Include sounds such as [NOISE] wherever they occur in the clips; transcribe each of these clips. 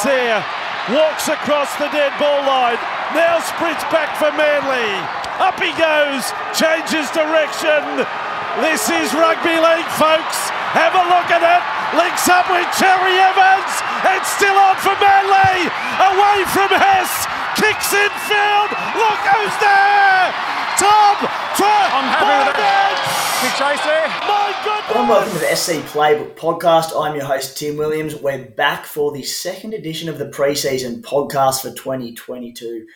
there, walks across the dead ball line, now sprints back for Manly. Up he goes, changes direction. This is rugby league, folks. Have a look at it. Links up with Cherry Evans. It's still on for Manly. Away from Hess. Kicks in field. Look who's there. Tom I'm happy with that. Big chase there. My goodness. Well, welcome to the SC Playbook podcast. I'm your host, Tim Williams. We're back for the second edition of the preseason podcast for 2022.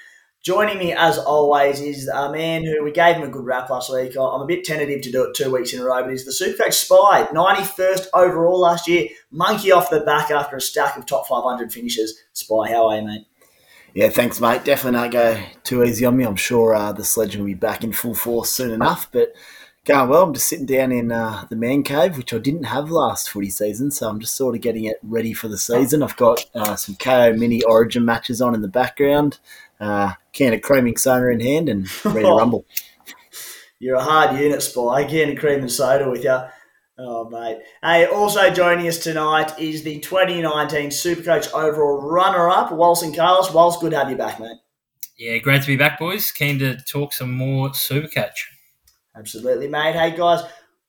Joining me, as always, is a man who we gave him a good rap last week. I'm a bit tentative to do it two weeks in a row, but he's the Supercoach Spy, 91st overall last year. Monkey off the back after a stack of top 500 finishes. Spy, how are you, mate? Yeah, thanks, mate. Definitely don't go too easy on me. I'm sure uh, the sledge will be back in full force soon enough. But going well. I'm just sitting down in uh, the man cave, which I didn't have last footy season. So I'm just sort of getting it ready for the season. I've got uh, some KO mini Origin matches on in the background, uh, can of creaming soda in hand, and [LAUGHS] ready to rumble. You're a hard unit, Spy. Again, cream and soda with you. Oh, mate. Hey, also joining us tonight is the 2019 Supercoach overall runner-up, Walson Carlos. Walsh, good to have you back, mate. Yeah, great to be back, boys. Keen to talk some more Supercoach. Absolutely, mate. Hey, guys,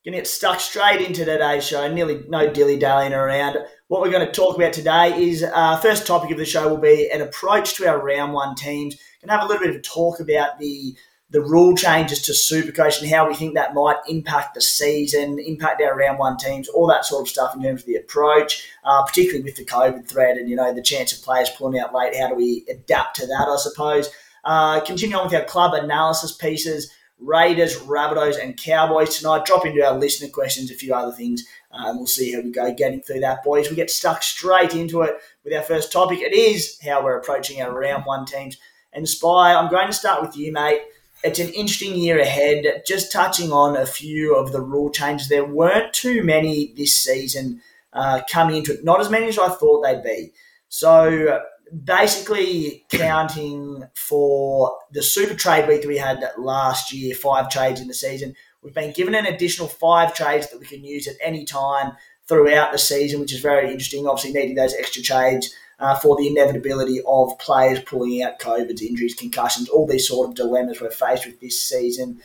gonna get stuck straight into today's show. Nearly no dilly dallying around. What we're going to talk about today is uh, first topic of the show will be an approach to our round one teams. Going to have a little bit of talk about the the rule changes to Supercoach and how we think that might impact the season, impact our round one teams, all that sort of stuff in terms of the approach, uh, particularly with the COVID threat and you know the chance of players pulling out late. How do we adapt to that? I suppose. Uh, continue on with our club analysis pieces. Raiders, Rabbitohs, and Cowboys tonight. Drop into our listener questions, a few other things, uh, and we'll see how we go getting through that, boys. We get stuck straight into it with our first topic. It is how we're approaching our round one teams. And Spy, I'm going to start with you, mate. It's an interesting year ahead. Just touching on a few of the rule changes. There weren't too many this season uh, coming into it, not as many as I thought they'd be. So basically counting for the super trade week that we had last year, five trades in the season. We've been given an additional five trades that we can use at any time throughout the season, which is very interesting. Obviously, needing those extra trades uh, for the inevitability of players pulling out COVIDs, injuries, concussions, all these sort of dilemmas we're faced with this season.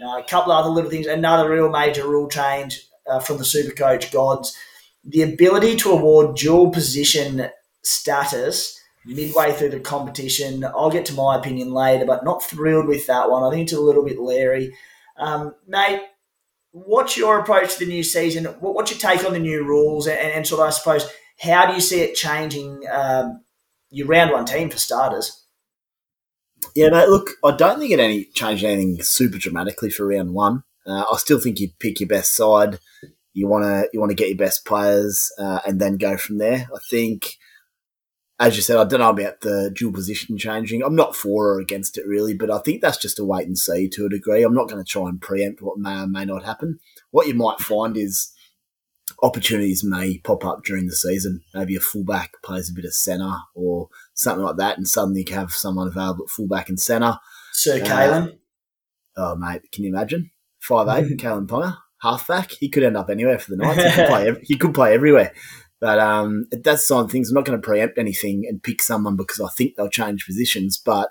A couple of other little things. Another real major rule change uh, from the Super Coach gods: the ability to award dual position status midway through the competition. I'll get to my opinion later, but not thrilled with that one. I think it's a little bit leery. Um, mate, what's your approach to the new season? What's your take on the new rules? And, and sort of, I suppose, how do you see it changing um, your round one team for starters? Yeah, mate. Look, I don't think it any changed anything super dramatically for round one. Uh, I still think you pick your best side. You want to you want to get your best players uh, and then go from there. I think as you said, I don't know about the dual position changing. I'm not for or against it really, but I think that's just a wait and see to a degree. I'm not going to try and preempt what may or may not happen. What you might find is opportunities may pop up during the season. Maybe a fullback plays a bit of centre or something like that, and suddenly you have someone available at fullback and centre. Sir uh, Kalyn. Oh, mate, can you imagine? Five eight, [LAUGHS] Kalyn Ponga, halfback. He could end up anywhere for the night. He could [LAUGHS] play, he could play everywhere. But um, that's the of things. I'm not going to preempt anything and pick someone because I think they'll change positions. But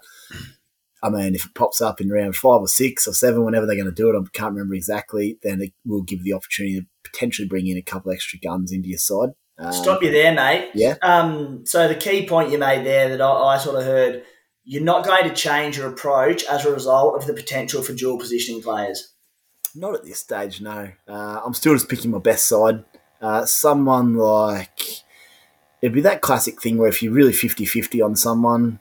I mean, if it pops up in round five or six or seven, whenever they're going to do it, I can't remember exactly. Then it will give the opportunity to potentially bring in a couple extra guns into your side. Um, Stop you there, mate. Yeah. Um, so the key point you made there that I, I sort of heard, you're not going to change your approach as a result of the potential for dual positioning players. Not at this stage, no. Uh, I'm still just picking my best side. Uh, someone like it'd be that classic thing where if you're really 50-50 on someone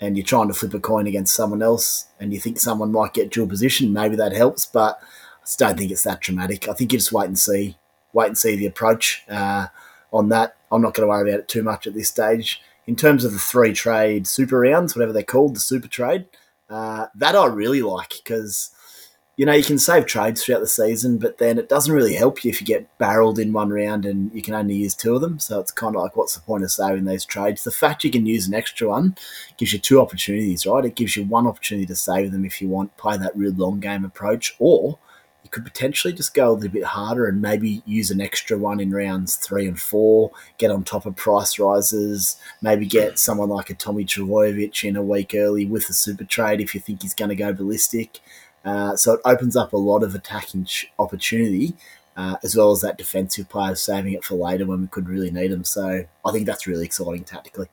and you're trying to flip a coin against someone else and you think someone might get dual position, maybe that helps, but I just don't think it's that dramatic. I think you just wait and see, wait and see the approach uh, on that. I'm not going to worry about it too much at this stage. In terms of the three trade super rounds, whatever they're called, the super trade, uh, that I really like because you know, you can save trades throughout the season, but then it doesn't really help you if you get barreled in one round and you can only use two of them. So it's kind of like, what's the point of saving those trades? The fact you can use an extra one gives you two opportunities, right? It gives you one opportunity to save them if you want, play that real long game approach, or you could potentially just go a little bit harder and maybe use an extra one in rounds three and four, get on top of price rises, maybe get someone like a Tommy Trbojevic in a week early with a super trade if you think he's going to go ballistic. Uh, so it opens up a lot of attacking opportunity, uh, as well as that defensive player saving it for later when we could really need them. So I think that's really exciting tactically.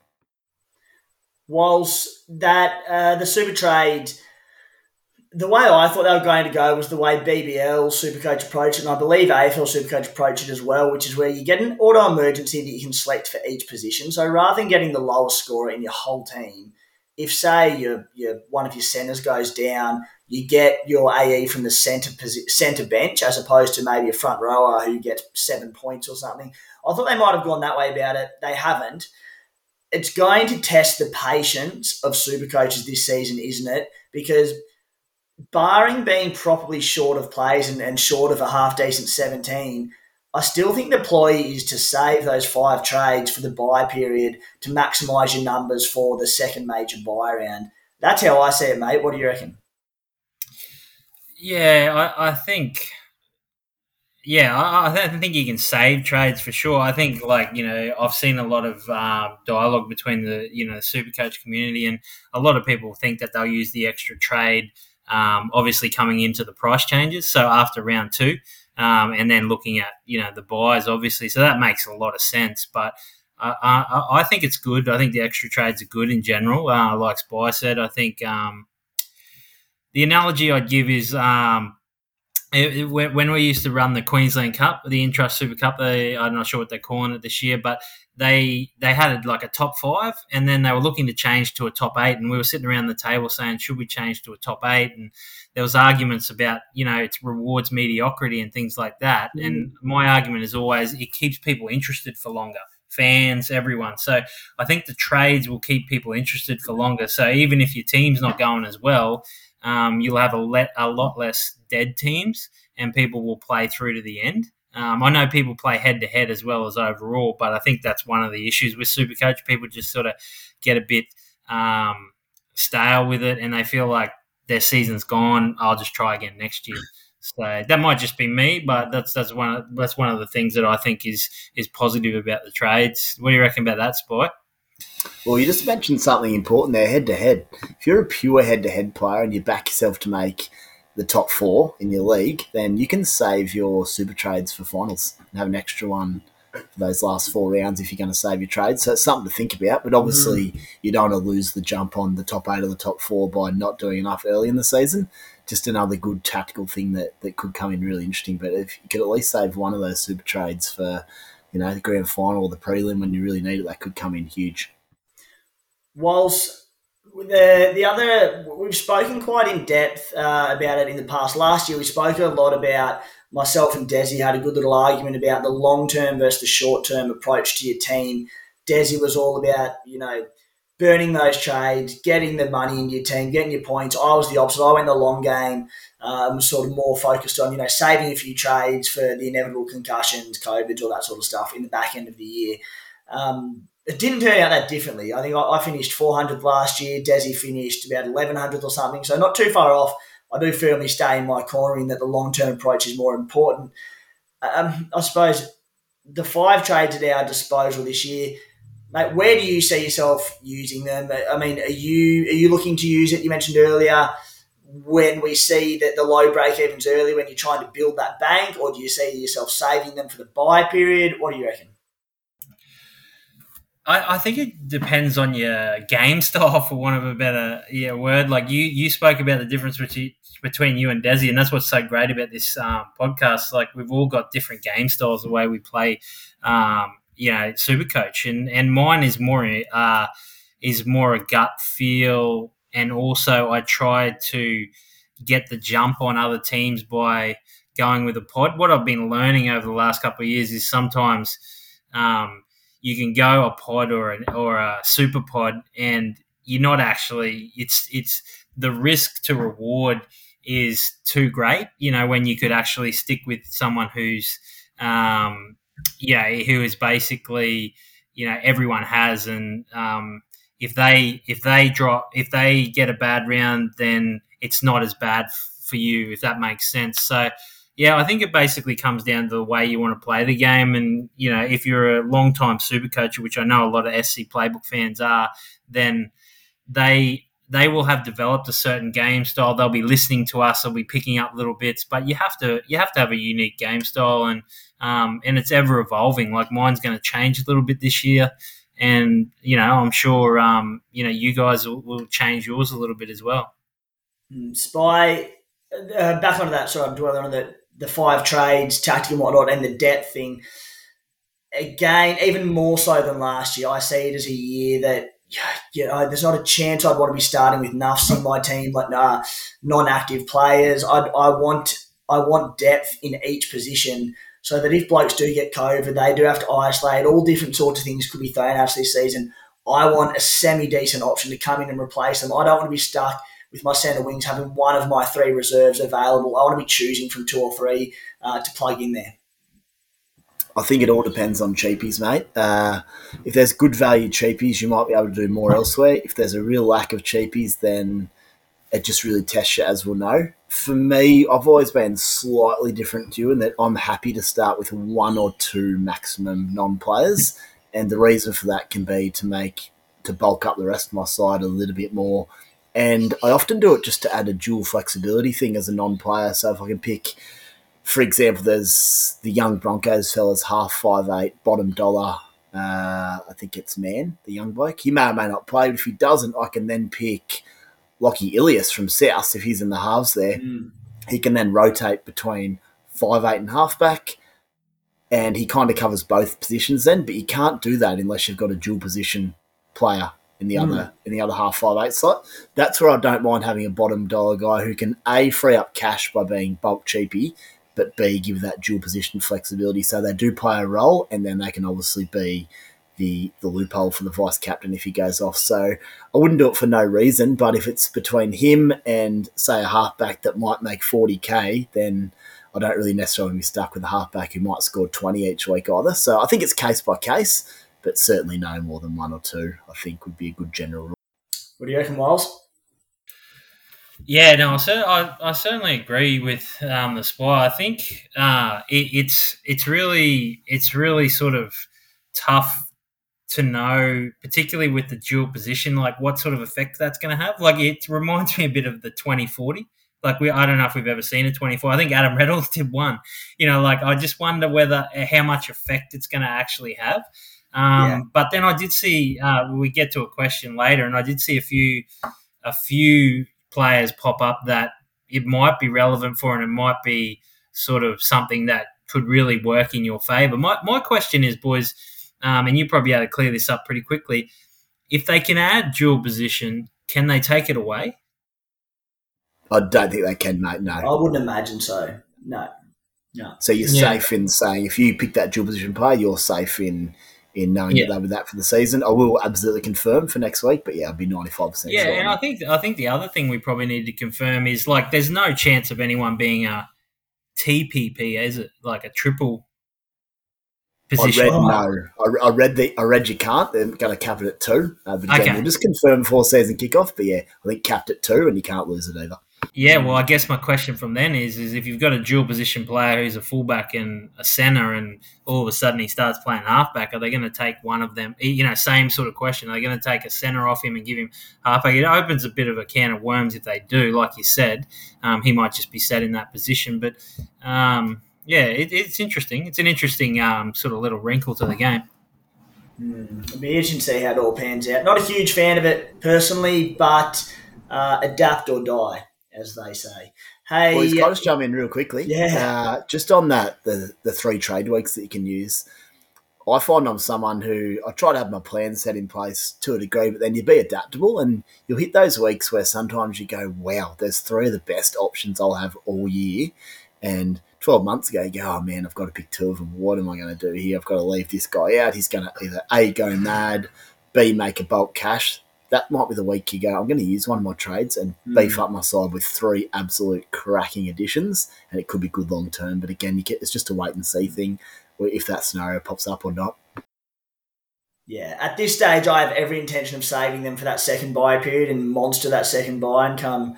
Whilst that uh, the super trade the way I thought they were going to go was the way BBL Supercoach approached it, and I believe AFL Supercoach approached it as well, which is where you get an auto emergency that you can select for each position. So rather than getting the lowest scorer in your whole team, if say your, your one of your centers goes down, you get your AE from the center center bench as opposed to maybe a front rower who gets seven points or something. I thought they might have gone that way about it. They haven't. It's going to test the patience of super coaches this season, isn't it? Because barring being properly short of plays and, and short of a half decent 17, I still think the ploy is to save those five trades for the buy period to maximise your numbers for the second major buy round. That's how I see it, mate. What do you reckon? Yeah, I, I think. Yeah, I, I, think you can save trades for sure. I think, like you know, I've seen a lot of um, dialogue between the you know super coach community, and a lot of people think that they'll use the extra trade um, obviously coming into the price changes. So after round two, um, and then looking at you know the buys, obviously, so that makes a lot of sense. But I, I, I think it's good. I think the extra trades are good in general. Uh, like Spy said, I think um, the analogy I'd give is um, it, it, when we used to run the Queensland Cup, the Intrust Super Cup. They, I'm not sure what they're calling it this year, but they they had like a top five, and then they were looking to change to a top eight, and we were sitting around the table saying, should we change to a top eight? And there was arguments about you know it rewards mediocrity and things like that. Mm. And my argument is always it keeps people interested for longer fans, everyone. So I think the trades will keep people interested for longer. So even if your team's not going as well, um, you'll have a, let, a lot less dead teams and people will play through to the end. Um, I know people play head to head as well as overall, but I think that's one of the issues with Supercoach. People just sort of get a bit um, stale with it, and they feel like their season's gone. I'll just try again next year. So that might just be me, but that's that's one of, that's one of the things that I think is is positive about the trades. What do you reckon about that, Spot? Well, you just mentioned something important there, head to head. If you're a pure head to head player and you back yourself to make the top four in your league, then you can save your super trades for finals and have an extra one for those last four rounds if you're going to save your trades. So it's something to think about. But obviously, mm. you don't want to lose the jump on the top eight or the top four by not doing enough early in the season. Just another good tactical thing that, that could come in really interesting. But if you could at least save one of those super trades for, you know, the grand final or the prelim when you really need it, that could come in huge. Whilst the the other we've spoken quite in depth uh, about it in the past. Last year we spoke a lot about myself and Desi had a good little argument about the long term versus the short term approach to your team. Desi was all about you know burning those trades, getting the money in your team, getting your points. I was the opposite. I went the long game. Um, was sort of more focused on you know saving a few trades for the inevitable concussions, COVID, all that sort of stuff in the back end of the year. Um, it didn't turn out that differently. I think I, I finished 400 last year. Desi finished about 1100 or something, so not too far off. I do firmly stay in my corner in that the long term approach is more important. Um, I suppose the five trades at our disposal this year, mate. Where do you see yourself using them? I mean, are you are you looking to use it? You mentioned earlier when we see that the low break evens early when you're trying to build that bank, or do you see yourself saving them for the buy period? What do you reckon? I, I, think it depends on your game [LAUGHS] style, for want of a better yeah, word. Like you, you spoke about the difference between between you and Desi, and that's what's so great about this um, podcast. Like we've all got different game styles, the way we play, um, you know, Super Coach, and and mine is more uh, is more a gut feel, and also I try to get the jump on other teams by going with a pod. What I've been learning over the last couple of years is sometimes. Um, you can go a pod or an or a super pod, and you're not actually. It's it's the risk to reward is too great. You know, when you could actually stick with someone who's, um, yeah, who is basically, you know, everyone has, and um, if they if they drop if they get a bad round, then it's not as bad for you if that makes sense. So yeah, I think it basically comes down to the way you want to play the game. And, you know, if you're a long time super coach, which I know a lot of SC Playbook fans are, then they they will have developed a certain game style. They'll be listening to us. They'll be picking up little bits, but you have to you have to have a unique game style, and um, and it's ever evolving. Like mine's going to change a little bit this year, and you know I'm sure um, you know you guys will, will change yours a little bit as well. Mm, Spy, uh, back onto that. Sorry, I'm dwelling on the the five trades, tactic and whatnot, and the depth thing. Again, even more so than last year, I see it as a year that you know, there's not a chance I'd want to be starting with Nuffs in my team, like nah, non-active players. I I want I want depth in each position so that if blokes do get COVID, they do have to isolate. All different sorts of things could be thrown us this season. I want a semi decent option to come in and replace them. I don't want to be stuck with my centre wings having one of my three reserves available. I want to be choosing from two or three uh, to plug in there. I think it all depends on cheapies, mate. Uh, if there's good value cheapies, you might be able to do more elsewhere. If there's a real lack of cheapies, then it just really tests you, as we'll know. For me, I've always been slightly different to you in that I'm happy to start with one or two maximum non-players, and the reason for that can be to make to bulk up the rest of my side a little bit more. And I often do it just to add a dual flexibility thing as a non-player. So if I can pick for example, there's the young Broncos fellas, half five eight, bottom dollar. Uh, I think it's man, the young bloke. He may or may not play, but if he doesn't, I can then pick Lockie Ilias from South if he's in the halves there. Mm. He can then rotate between five eight and halfback, and he kind of covers both positions then. But you can't do that unless you've got a dual position player in the mm. other in the other half five eight slot. That's where I don't mind having a bottom dollar guy who can a free up cash by being bulk cheapy but B, give that dual position flexibility so they do play a role and then they can obviously be the, the loophole for the vice captain if he goes off. So I wouldn't do it for no reason, but if it's between him and, say, a halfback that might make 40k, then I don't really necessarily be stuck with a halfback who might score 20 each week either. So I think it's case by case, but certainly no more than one or two, I think would be a good general rule. What do you reckon, Miles? Yeah, no, so I, I certainly agree with um, the spy. I think uh, it, it's it's really it's really sort of tough to know, particularly with the dual position, like what sort of effect that's going to have. Like it reminds [LAUGHS] me a bit of the twenty forty. Like we, I don't know if we've ever seen a twenty four. I think Adam Reynolds [LAUGHS] did one. You know, like I just wonder whether how much effect it's going to actually have. Um, yeah. But then I did see uh, we get to a question later, and I did see a few a few players pop up that it might be relevant for and it might be sort of something that could really work in your favour. My, my question is, boys, um, and you probably able to clear this up pretty quickly. If they can add dual position, can they take it away? I don't think they can, mate. No, I wouldn't imagine so. No, no. So you're yeah. safe in saying if you pick that dual position player, you're safe in in knowing yeah. that they were that for the season. I will absolutely confirm for next week, but yeah, I'd be ninety five percent. Yeah, and I think I think the other thing we probably need to confirm is like there's no chance of anyone being a TPP, is it like a triple position? I read no. I, I, read the I read you can't. They're going to cap it at two. Uh, okay. We'll just confirm before season kickoff, but yeah, I think capped at two, and you can't lose it either. Yeah, well, I guess my question from then is: is if you've got a dual position player who's a fullback and a center, and all of a sudden he starts playing halfback, are they going to take one of them? You know, same sort of question. Are they going to take a center off him and give him halfback? It opens a bit of a can of worms if they do. Like you said, um, he might just be set in that position. But um, yeah, it, it's interesting. It's an interesting um, sort of little wrinkle to the game. Mm, it'll be interesting to see how it all pans out. Not a huge fan of it personally, but uh, adapt or die as they say. Hey, Boys, can I just jump in real quickly? Yeah. Uh, just on that, the the three trade weeks that you can use. I find I'm someone who I try to have my plans set in place to a degree, but then you be adaptable and you'll hit those weeks where sometimes you go, wow, there's three of the best options I'll have all year. And 12 months ago, you go, oh man, I've got to pick two of them. What am I going to do here? I've got to leave this guy out. He's going to either A, go mad, B, make a bulk cash that might be the week you go, I'm going to use one of my trades and mm. beef up my side with three absolute cracking additions, and it could be good long term. But again, you get, it's just a wait and see thing if that scenario pops up or not. Yeah, at this stage, I have every intention of saving them for that second buy period and monster that second buy and come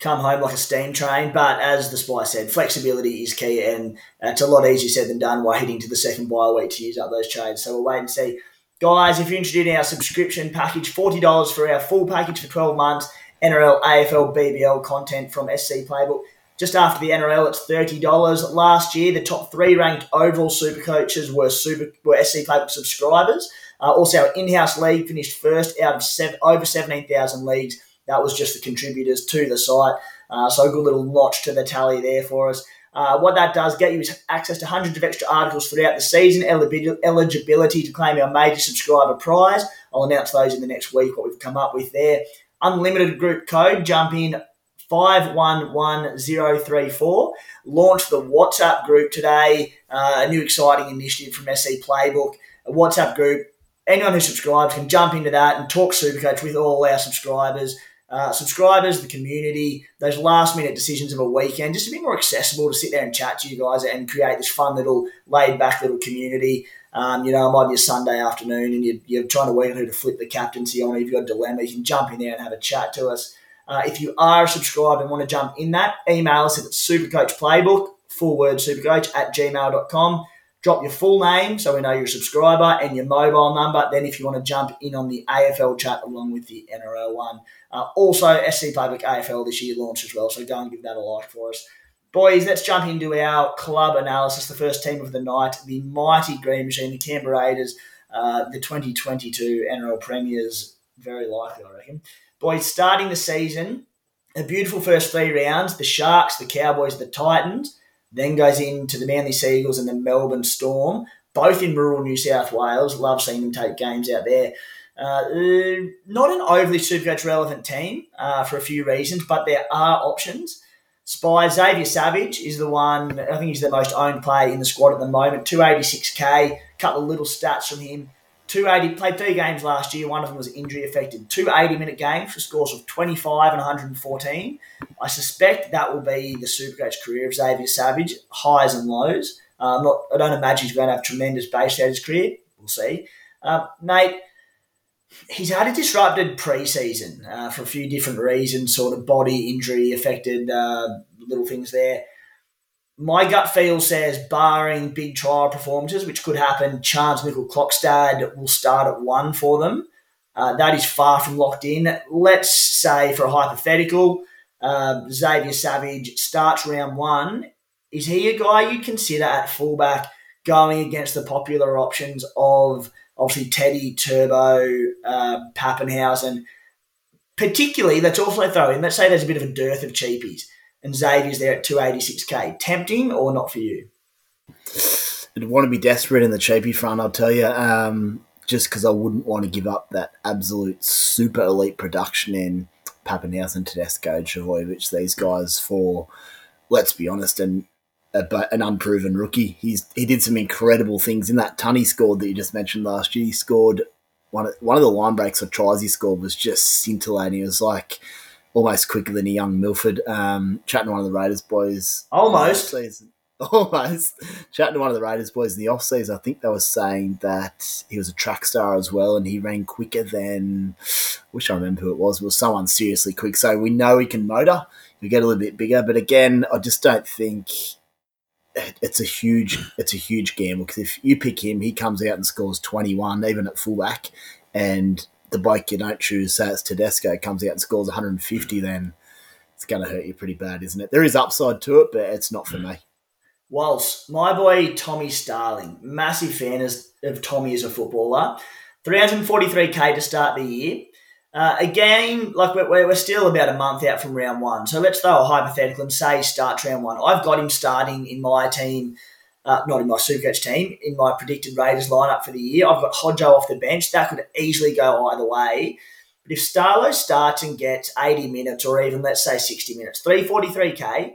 come home like a steam train. But as the spy said, flexibility is key, and it's a lot easier said than done while heading to the second bye week to use up those trades. So we'll wait and see. Guys, if you're interested in our subscription package, $40 for our full package for 12 months, NRL, AFL, BBL content from SC Playbook. Just after the NRL, it's $30. Last year, the top three ranked overall super coaches were, super, were SC Playbook subscribers. Uh, also, our in-house league finished first out of seven, over 17,000 leagues. That was just the contributors to the site. Uh, so a good little notch to the tally there for us. Uh, what that does get you is access to hundreds of extra articles throughout the season, eligibility to claim our major subscriber prize. I'll announce those in the next week, what we've come up with there. Unlimited group code, jump in 511034. Launch the WhatsApp group today, uh, a new exciting initiative from SC Playbook. A WhatsApp group, anyone who subscribes can jump into that and talk Supercoach with all our subscribers uh, subscribers, the community, those last minute decisions of a weekend, just a bit more accessible to sit there and chat to you guys and create this fun little laid back little community. Um, you know, it might be a Sunday afternoon and you're, you're trying to work out who to flip the captaincy on. If you've got a dilemma, you can jump in there and have a chat to us. Uh, if you are a subscriber and want to jump in that, email us at supercoachplaybook, full word supercoach at gmail.com. Drop your full name so we know you're a subscriber and your mobile number. Then, if you want to jump in on the AFL chat along with the NRL one, uh, also, SC Playbook AFL this year launched as well, so go and give that a like for us. Boys, let's jump into our club analysis. The first team of the night, the mighty Green Machine, the Canberra Raiders, uh, the 2022 NRL Premiers, very likely, I reckon. Boys, starting the season, a beautiful first three rounds. The Sharks, the Cowboys, the Titans, then goes into the Manly Seagulls and the Melbourne Storm, both in rural New South Wales. Love seeing them take games out there. Uh, not an overly Supercoach relevant team uh, for a few reasons, but there are options. Spy Xavier Savage is the one, I think he's the most owned player in the squad at the moment. 286k, couple of little stats from him. 280, played three games last year, one of them was injury affected. Two 80 minute games for scores of 25 and 114. I suspect that will be the Supercoach career of Xavier Savage, highs and lows. Uh, not, I don't imagine he's going to have tremendous base out his career. We'll see. Uh, Nate, he's had a disrupted preseason uh, for a few different reasons, sort of body injury affected uh, little things there. My gut feel says, barring big trial performances, which could happen, Charnze Nicoll-Klokstad will start at one for them. Uh, that is far from locked in. Let's say, for a hypothetical, uh, Xavier Savage starts round one. Is he a guy you'd consider at fullback going against the popular options of – obviously Teddy, Turbo, uh, Papenhuyzen. Particularly, let's also throw in, let's say there's a bit of a dearth of cheapies and Xavier's there at 286k. Tempting or not for you? I'd want to be desperate in the cheapie front, I'll tell you. Um, just because I wouldn't want to give up that absolute super elite production in Papenhuyzen, Tedesco, Trbojevic, these guys for, let's be honest, and a, an unproven rookie. He's he did some incredible things in that ton he scored that you just mentioned last year. He scored one of, one of the line breaks or tries he scored was just scintillating. It was like almost quicker than a young Milford. Um, chatting to one of the Raiders boys, almost. [LAUGHS] Almost chatting to one of the Raiders boys in the off season, I think they were saying that he was a track star as well, and he ran quicker than. I wish I remember who it was. It was someone seriously quick. So we know he can motor. He get a little bit bigger, but again, I just don't think it's a huge it's a huge gamble because if you pick him, he comes out and scores twenty one even at fullback, and the bike you don't choose, say it's Tedesco, comes out and scores one hundred and fifty, then it's going to hurt you pretty bad, isn't it? There is upside to it, but it's not for me. Whilst my boy Tommy Starling, massive fan of Tommy as a footballer, 343k to start the year. Uh, again, like we're, we're still about a month out from round one. So let's throw a hypothetical and say he starts round one. I've got him starting in my team, uh, not in my Supercoach team, in my predicted Raiders lineup for the year. I've got Hodjo off the bench. That could easily go either way. But if Starlo starts and gets 80 minutes or even, let's say, 60 minutes, 343k,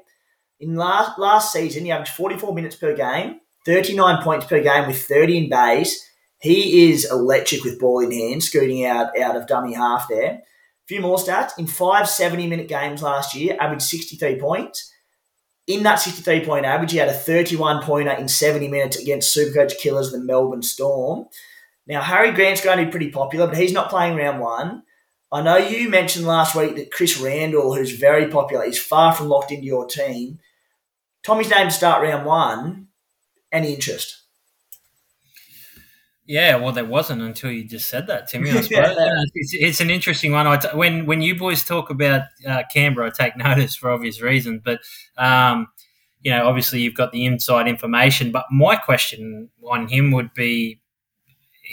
in last, last season, he averaged 44 minutes per game, 39 points per game with 30 in base he is electric with ball in hand, scooting out, out of dummy half there. A few more stats. In five 70 minute games last year, averaged 63 points. In that 63 point average, he had a 31 pointer in 70 minutes against Supercoach killers, the Melbourne Storm. Now, Harry Grant's going to be pretty popular, but he's not playing round one. I know you mentioned last week that Chris Randall, who's very popular, is far from locked into your team. Tommy's name to start round one. Any interest? Yeah, well, there wasn't until you just said that, Timmy. I [LAUGHS] suppose yeah. it's, it's, an interesting one. when when you boys talk about uh, Canberra, I take [LAUGHS] notice for obvious reasons. But um, you know, obviously, you've got the inside information. But my question on him would be: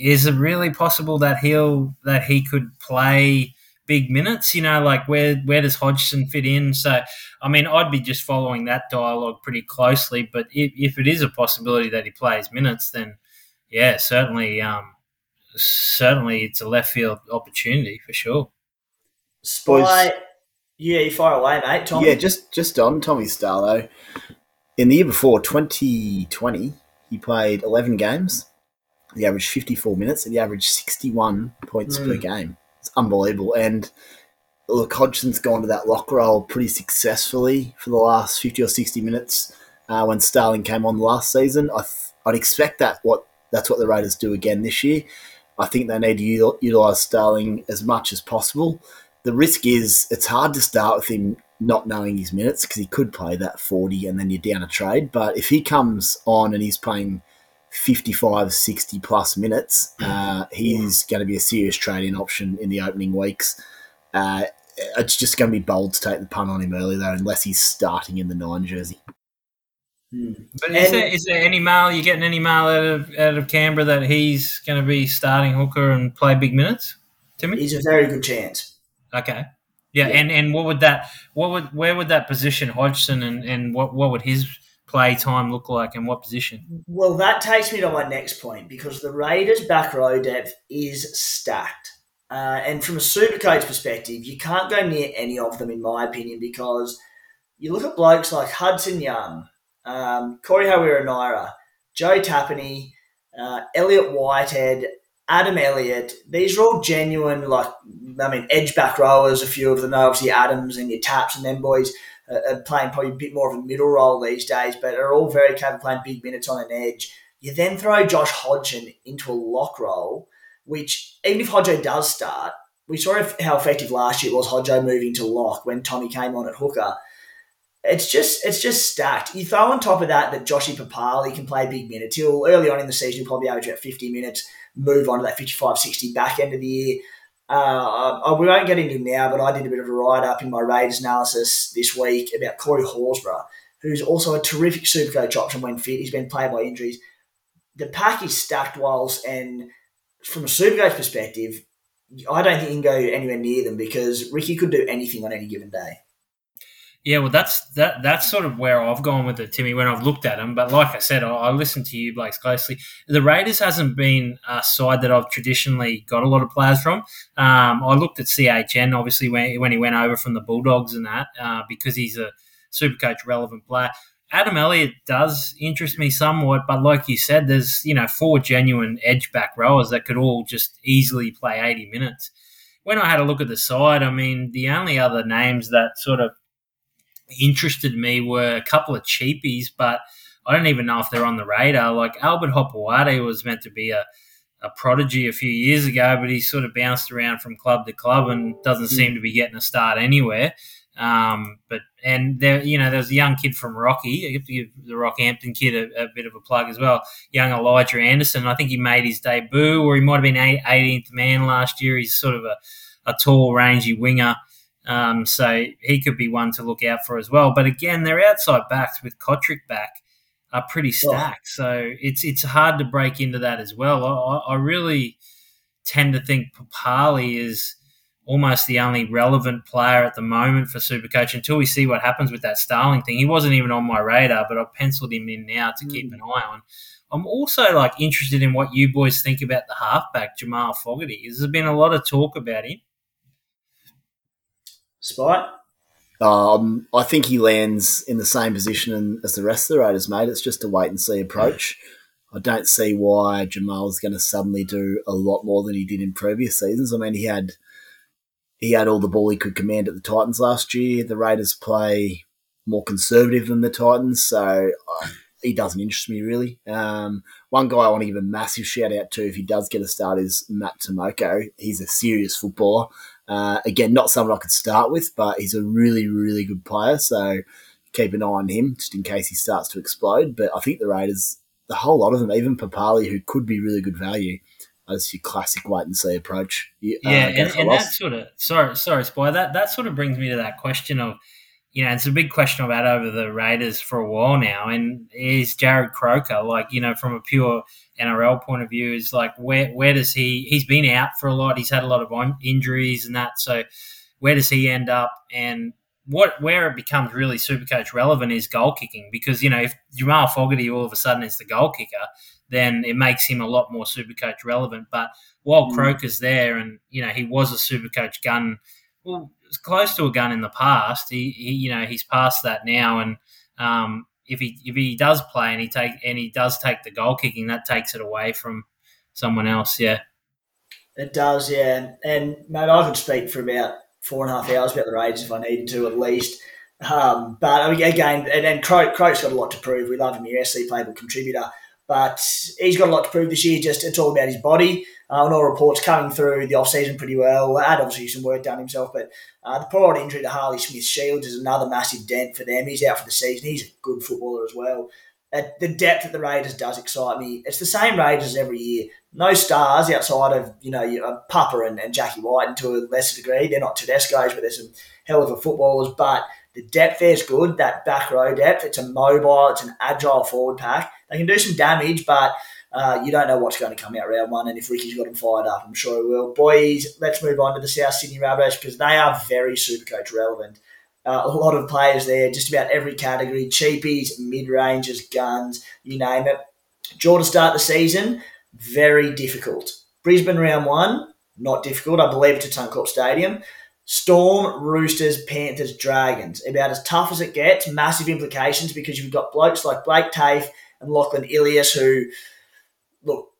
Is it really possible that he'll that he could play big minutes? You know, like where where does Hodgson fit in? So, I mean, I'd be just following that dialogue pretty closely. But if, if it is a possibility that he plays minutes, then yeah, certainly, um, certainly, it's a left field opportunity for sure. Spy, yeah, you fire away, mate. Tommy. Yeah, just just on Tommy Starlo. In the year before, 2020, he played 11 games. He averaged 54 minutes and he averaged 61 points mm. per hmm. game. It's unbelievable. And look, Hodgson's gone to that lock role pretty successfully for the last 50 or 60 minutes uh, when Starling came on last season. I th- I'd expect that what that's what the Raiders do again this year. I think they need to utilise Starling as much as possible. The risk is it's hard to start with him not knowing his minutes because he could play that 40 and then you're down a trade. But if he comes on and he's playing 55, 60 plus minutes, [CLEARS THROAT] uh, he's going to be a serious trading option in the opening weeks. Uh, it's just going to be bold to take the pun on him early, though, unless he's starting in the nine jersey. Hmm. But is, there, is there any mail? You getting any mail out of out of Canberra that he's going to be starting hooker and play big minutes? Timmy, he's a very good chance. Okay, yeah, yeah, and and what would that what would where would that position Hodgson and and what what would his play time look like and what position? Well, that takes me to my next point because the Raiders' back row depth is stacked. Uh, and from a super coach perspective, you can't go near any of them, in my opinion, because you look at blokes like Hudson Young, um, Corey Harawira-Naera, Joe Tapine, uh, Elliott Whitehead, Adam Elliott. These are all genuine, like, I mean, edge back rowers, a few of them, obviously Adams and your Taps and them boys are playing probably a bit more of a middle role these days, but are all very capable playing big minutes on an edge. You then throw Josh Hodgson into a lock role, which even if Hodjo does start, we saw how effective last year was Hodjo moving to lock when Tommy came on at hooker it's just it's just stacked. You throw on top of that that Joshy Papalii can play big minutes. He'll early on in the season he'll probably average about 50 minutes, move on to that 55, 60 back end of the year. Uh, we won't get into now, but I did a bit of a write up in my Raiders analysis this week about Corey Horsburgh, who's also a terrific super coach option when fit. He's been played by injuries. The pack is stacked whilst, and from a super coach perspective, I don't think you can go anywhere near them because Ricky could do anything on any given day. Yeah, well, that's that. That's sort of where I've gone with it, Timmy. When I've looked at them, but like I said, I, I listened to you, Blake, closely. The Raiders hasn't been a side that I've traditionally got a lot of players from. Um, I looked at CHN, obviously, when, when he went over from the Bulldogs and that, uh, because he's a super coach relevant player. Adam Elliott does interest me somewhat, but like you said, there's you know four genuine edge back rowers that could all just easily play 80 minutes. When I had a look at the side, I mean, the only other names that sort of interested me were a couple of cheapies, but I don't even know if they're on the radar. Like Albert Hopoate was meant to be a, a prodigy a few years ago, but he sort of bounced around from club to club and doesn't seem to be getting a start anywhere. Um, but and there, you know, there's a young kid from Rocky. I have to give the Rockhampton kid a, a, bit of a plug as well. Young Elijah Anderson. I think he made his debut, or he might have been 18th man last year. He's sort of a, a tall, rangy winger. Um, so he could be one to look out for as well. But again, their outside backs with Kotrick back are pretty stacked. So it's it's hard to break into that as well. I, I really tend to think Papalii is almost the only relevant player at the moment for Supercoach until we see what happens with that Starling thing. He wasn't even on my radar, but I've penciled him in now to keep mm. an eye on. I'm also like interested in what you boys think about the halfback Jamal Fogarty. There's been a lot of talk about him. Spite? Um, I think he lands in the same position as the rest of the Raiders, mate. It's just a wait and see approach. I don't see why Jamal is going to suddenly do a lot more than he did in previous seasons. I mean, he had he had all the ball he could command at the Titans last year. The Raiders play more conservative than the Titans, so uh, he doesn't interest me really. Um, one guy I want to give a massive shout out to if he does get a start is Matt Timoko. He's a serious footballer. Uh, again, not someone I could start with, but he's a really, really good player. So keep an eye on him just in case he starts to explode. But I think the Raiders, the whole lot of them, even Papalii, who could be really good value, as your classic wait and see approach. Uh, yeah, and, and that sort of sorry, sorry, spoiler. That that sort of brings me to that question of, you know, it's a big question I've had over the Raiders for a while now, and is Jarrod Croker like, you know, from a pure NRL point of view, is like where where does he? He's been out for a lot. He's had a lot of injuries and that. So where does he end up? And what where it becomes really super coach relevant is goal kicking because you know if Jamal Fogarty all of a sudden is the goal kicker, then it makes him a lot more super coach relevant. But while mm. Croker's there and you know he was a super coach gun, well, close to a gun in the past. He, he you know he's past that now and um, if he if he does play and he take and he does take the goal kicking, that takes it away from someone else. Yeah, it does. Yeah, and mate, I could speak for about four and a half hours about the Raiders if I needed to at least. Um, but again, and, and Croak, Croak's got a lot to prove. We love him here, SC Playbook contributor, but he's got a lot to prove this year. Just it's all about his body. Uh, and all reports coming through the off season pretty well. Had obviously some work done himself, but uh, the poor injury to Harley Smith Shields is another massive dent for them. He's out for the season. He's a good footballer as well. At the depth that the Raiders does excite me. It's the same Raiders every year. No stars outside of you know uh, Papa and, and Jack Wighton, and to a lesser degree, they're not Tedesco's, but there's some hell of a footballers. But the depth there is good. That back row depth. It's a mobile. It's an agile forward pack. They can do some damage, but uh, you don't know what's going to come out round one, and if Ricky's got them fired up, I'm sure he will. Boys, let's move on to the South Sydney Rabbitohs because they are very super coach relevant. Uh, a lot of players there, just about every category cheapies, mid rangers, guns, you name it. Draw to start the season, very difficult. Brisbane round one, not difficult. I believe it's at Suncorp Stadium. Storm, Roosters, Panthers, Dragons. About as tough as it gets. Massive implications because you've got blokes like Blake Taaffe and Lachlan Ilias who look,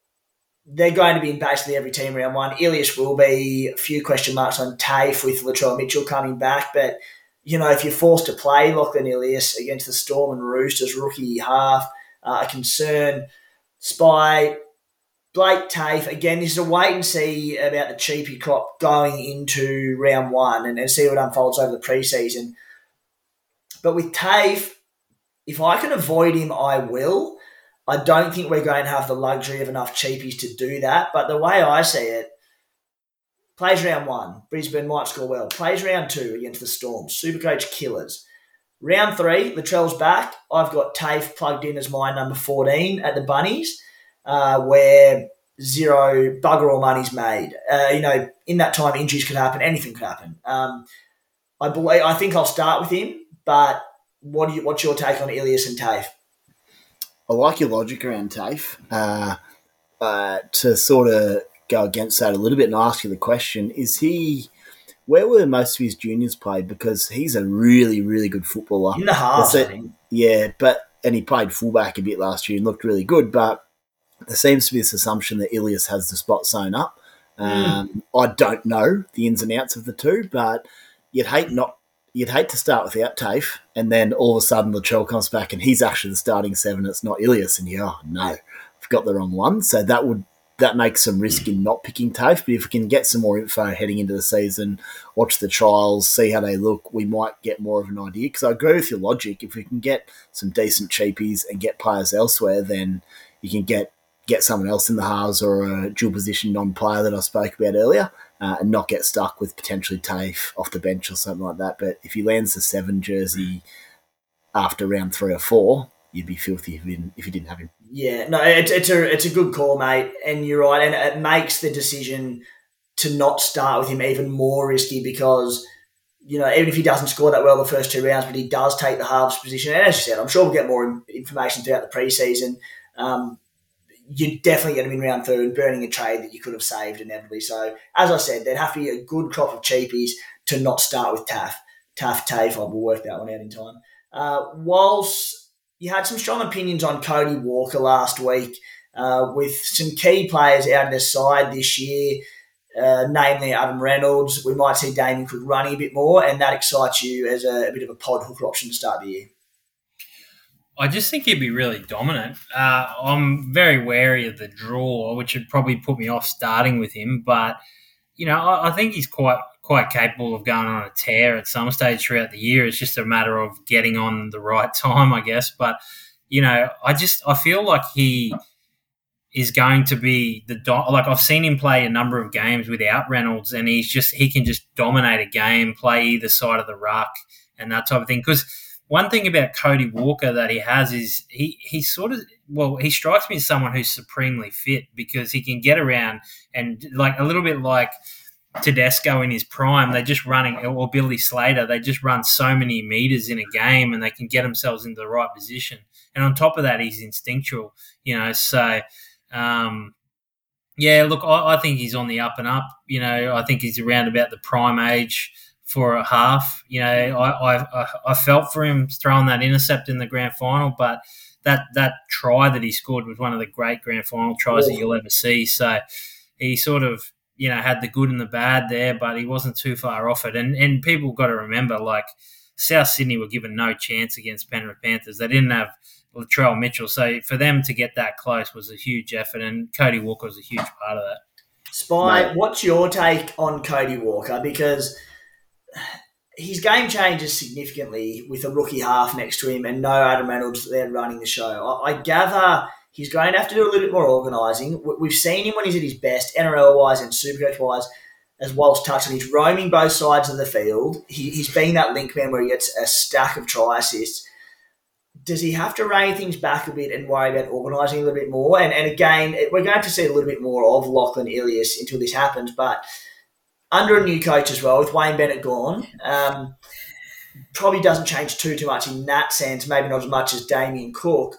they're going to be in basically every team round one. Ilias will be a few question marks on Taaffe with Latrell Mitchell coming back, but you know if you're forced to play Lachlan Ilias against the Storm and Roosters rookie half, uh, a concern. Spy, Blake Taaffe again, this is a wait and see about the cheapy crop going into round one and, and see what unfolds over the preseason. But with Taaffe, if I can avoid him, I will. I don't think we're going to have the luxury of enough cheapies to do that. But the way I see it, plays round one, Brisbane might score well. Plays round two against the Storm, Supercoach killers. Round three, Latrell's back. I've got Taaffe plugged in as my number 14 at the Bunnies, uh, where zero bugger all money's made. Uh, you know, in that time, injuries could happen, anything could happen. Um, I believe, I think I'll start with him, but what do you, what's your take on Ilias and Taaffe? I like your logic around Taaffe. Uh, uh, to sort of go against that a little bit and ask you the question: Is he? Where were most of his juniors played? Because he's a really, really good footballer. In the half, yeah, but and he played fullback a bit last year and looked really good. But there seems to be this assumption that Ilias has the spot sewn up. Hmm. Um, mm. I don't know the ins and outs of the two, but you'd hate not you'd hate to start without Taaffe, and then all of a sudden Latrell comes back and he's actually the starting seven. It's not Ilias, and you oh no, I've got the wrong one. So that would that makes some risk in not picking Taaffe. But if we can get some more info heading into the season, watch the trials, see how they look, we might get more of an idea. Because I agree with your logic. If we can get some decent cheapies and get players elsewhere, then you can get get someone else in the halves or a dual position non player that I spoke about earlier uh, and not get stuck with potentially Taaffe off the bench or something like that. But if he lands the seven jersey after round three or four, you'd be filthy if you didn't, if you didn't have him. Yeah, no, it's, it's a it's a good call, mate, and you're right, and it makes the decision to not start with him even more risky because you know even if he doesn't score that well the first two rounds, but he does take the halves position, and as you said, I'm sure we'll get more information throughout the preseason. Um, you're definitely going to be in round third burning a trade that you could have saved inevitably. So, as I said, there'd have to be a good crop of cheapies to not start with. Taaffe, Taaffe, I will work that one out in time. Uh, whilst you had some strong opinions on Cody Walker last week, uh, with some key players out of the side this year, uh, namely Adam Reynolds, we might see Damien Cook running a bit more, and that excites you as a, a bit of a pod hooker option to start the year. I just think he'd be really dominant. Uh, I'm very wary of the draw, which would probably put me off starting with him. But you know, I, I, think he's quite quite capable of going on a tear at some stage throughout the year. It's just a matter of getting on the right [LAUGHS] time, I guess. But you know, I just I feel like he is going to be the do- like I've seen him play a number of games without Reynolds, and he's just he can just dominate a game, play either side of the ruck, and that type of thing. Because one thing about Cody Walker that he has is he he sort of well he strikes me as someone who's supremely fit because he can get around and like a little bit like Tedesco in his prime, they're just running, or Billy Slater, they just run so many meters in a game and they can get themselves into the right position. And on top of that, he's instinctual, you know. So, um, yeah, look, I, I, think he's on the up and up. You know, I think he's around about the prime age for a half. You know, I, I, I felt for him throwing that intercept in the grand final, but that that try that he scored was one of the great grand final tries that you'll ever see. So he sort of you know had the good and the bad there, but he wasn't too far off it. And and people got to remember, like South Sydney were given no chance against Penrith Panthers. They didn't have Latrell Mitchell, so for them to get that close was a huge effort, and Cody Walker was a huge part of that. Spy, what's your take on Cody Walker? Because his game changes significantly with a rookie half next to him and no Adam Reynolds there running the show. I, I gather He's going to have to do a little bit more organising. We've seen him when he's at his best, NRL wise and Supercoach wise, as Walsh touched on. He's roaming both sides of the field. He, he's being that link man where he gets a stack of try assists. Does he have to rein things back a bit and worry about organising a little bit more? And, and again, we're going to see a little bit more of Lachlan Ilias until this happens, but under a new coach as well, with Wayne Bennett gone, um, probably doesn't change too too much in that sense. Maybe not as much as Damien Cook,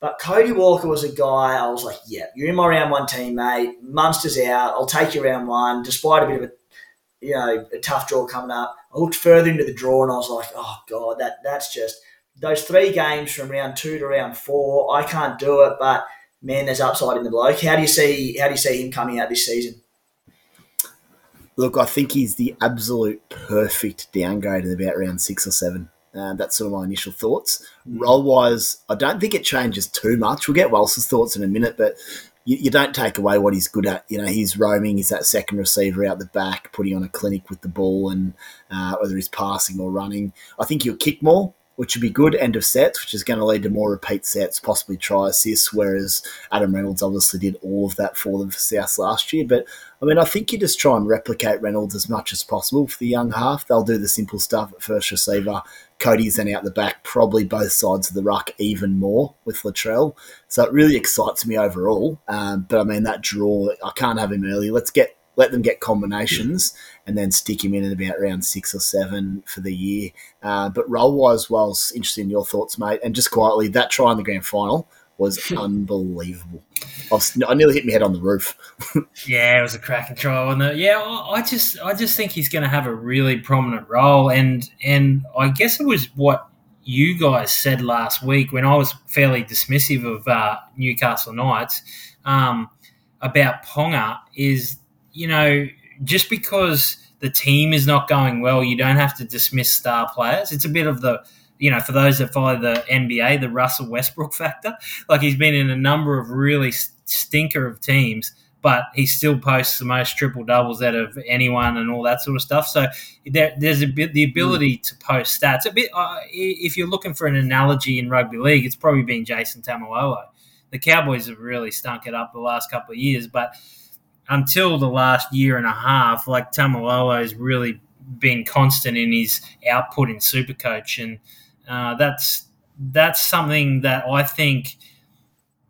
but Cody Walker was a guy I was like, yeah, you're in my round one team, mate. Munster's out. I'll take you round one, despite a bit of a you know a tough draw coming up. I looked further into the draw and I was like, oh god, that that's just those three games from round two to round four. I can't do it, but man, there's upside in the bloke. How do you see how do you see him coming out this season? Look, I think he's the absolute perfect downgrade in about round six or seven. Uh, that's sort of my initial thoughts. Role wise, I don't think it changes too much. We'll get Walsh's thoughts in a minute, but you, you, don't take away what he's good at. You know, he's roaming, he's that second receiver out the back, putting on a clinic with the ball, and uh, whether he's passing or running. I think he'll kick more which would be good end of sets, which is going to lead to more repeat sets, possibly try assists, whereas Adam Reynolds obviously did all of that for them for South last year. But I mean, I think you just try and replicate Reynolds as much as possible for the young half. They'll do the simple stuff at first receiver. Cody's then out the back, probably both sides of the ruck even more with Latrell. So it really excites me overall. Um, but I mean, that draw, I can't have him early. Let's get let them get combinations and then stick him in at about round six or seven for the year. Uh, but role wise, was interested in your thoughts, mate. And just quietly, that try in the grand final was unbelievable. I, was, I, nearly hit my head on the roof. [LAUGHS] yeah, it was a cracking try, wasn't? Yeah, I just, I just think he's going to have a really prominent role, and and I guess it was what you guys said last week when I was fairly dismissive of uh, Newcastle Knights um, about Ponga is you know, just because the team is not going well, you don't have to dismiss star players. It's a bit of the, you know, for those that follow the NBA, the Russell Westbrook factor. Like he's been in a number of really stinker of teams, but he still posts the most triple doubles out of anyone and all that sort of stuff. So there, there's a bit the ability mm. to post stats. A bit, uh, if you're looking for an analogy in rugby league, it's probably been Jason Taumalolo. The Cowboys have really stunk it up the last couple of years, but until the last year and a half, like Taumalolo has really been constant in his output in Supercoach, and uh, that's that's something that I think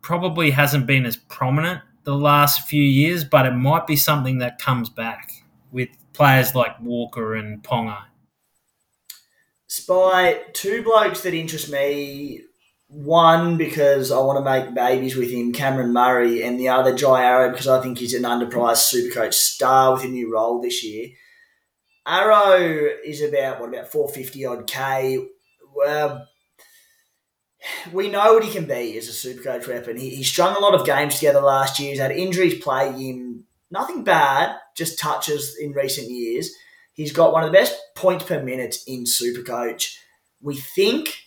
probably hasn't been as prominent the last few years, but it might be something that comes back with players like Walker and Ponga. Spy, two blokes that interest me one because I want to make babies with him, Cameron Murray, and the other Jai Arrow because I think he's an underpriced Supercoach star with a new role this year. Arrow is about what about four fifty odd k. Well, we know what he can be as a Supercoach weapon. He, he strung a lot of games together last year. He's had injuries plague him. Nothing bad, just touches in recent years. He's got one of the best points per minute in Supercoach. We think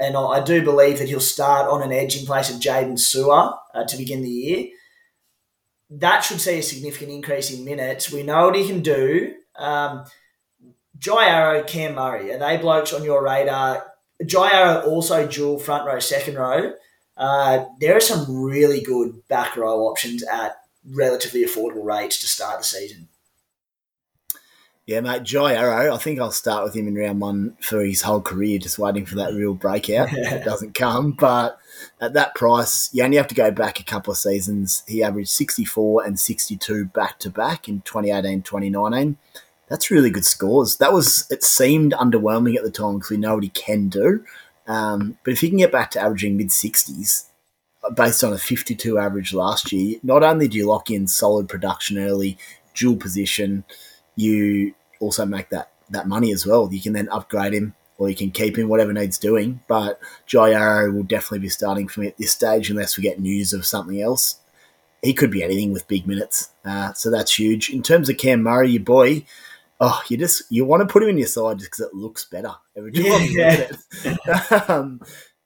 and I do believe that he'll start on an edge in place of Jaydn Su'A uh, to begin the year. That should see a significant increase in minutes. We know what he can do. Um, Jai Arrow, Cam Murray, are they blokes on your radar? Jai Arrow also dual front row, second row. Uh, there are some really good back row options at relatively affordable rates to start the season. Yeah, mate, Jai Arrow. I think I'll start with him in round one for his whole career, just waiting for that real breakout. [LAUGHS] it doesn't come, but at that price, you only have to go back a couple of seasons. He averaged 64 and 62 back to back in 2018 2019. That's really good scores. That was, it seemed underwhelming at the time because we know what he can do. Um, but if he can get back to averaging mid 60s, based on a 52 average last year, not only do you lock in solid production early, dual position, you also make that, that money as well. You can then upgrade him or you can keep him, whatever needs doing. But Jai Arrow will definitely be starting for me at this stage unless we get news of something else. He could be anything with big minutes. Uh, so that's huge. In terms of Cam Murray, your boy, oh, you just you want to put him in your side just because it looks better every time Yeah, yeah. [LAUGHS] um,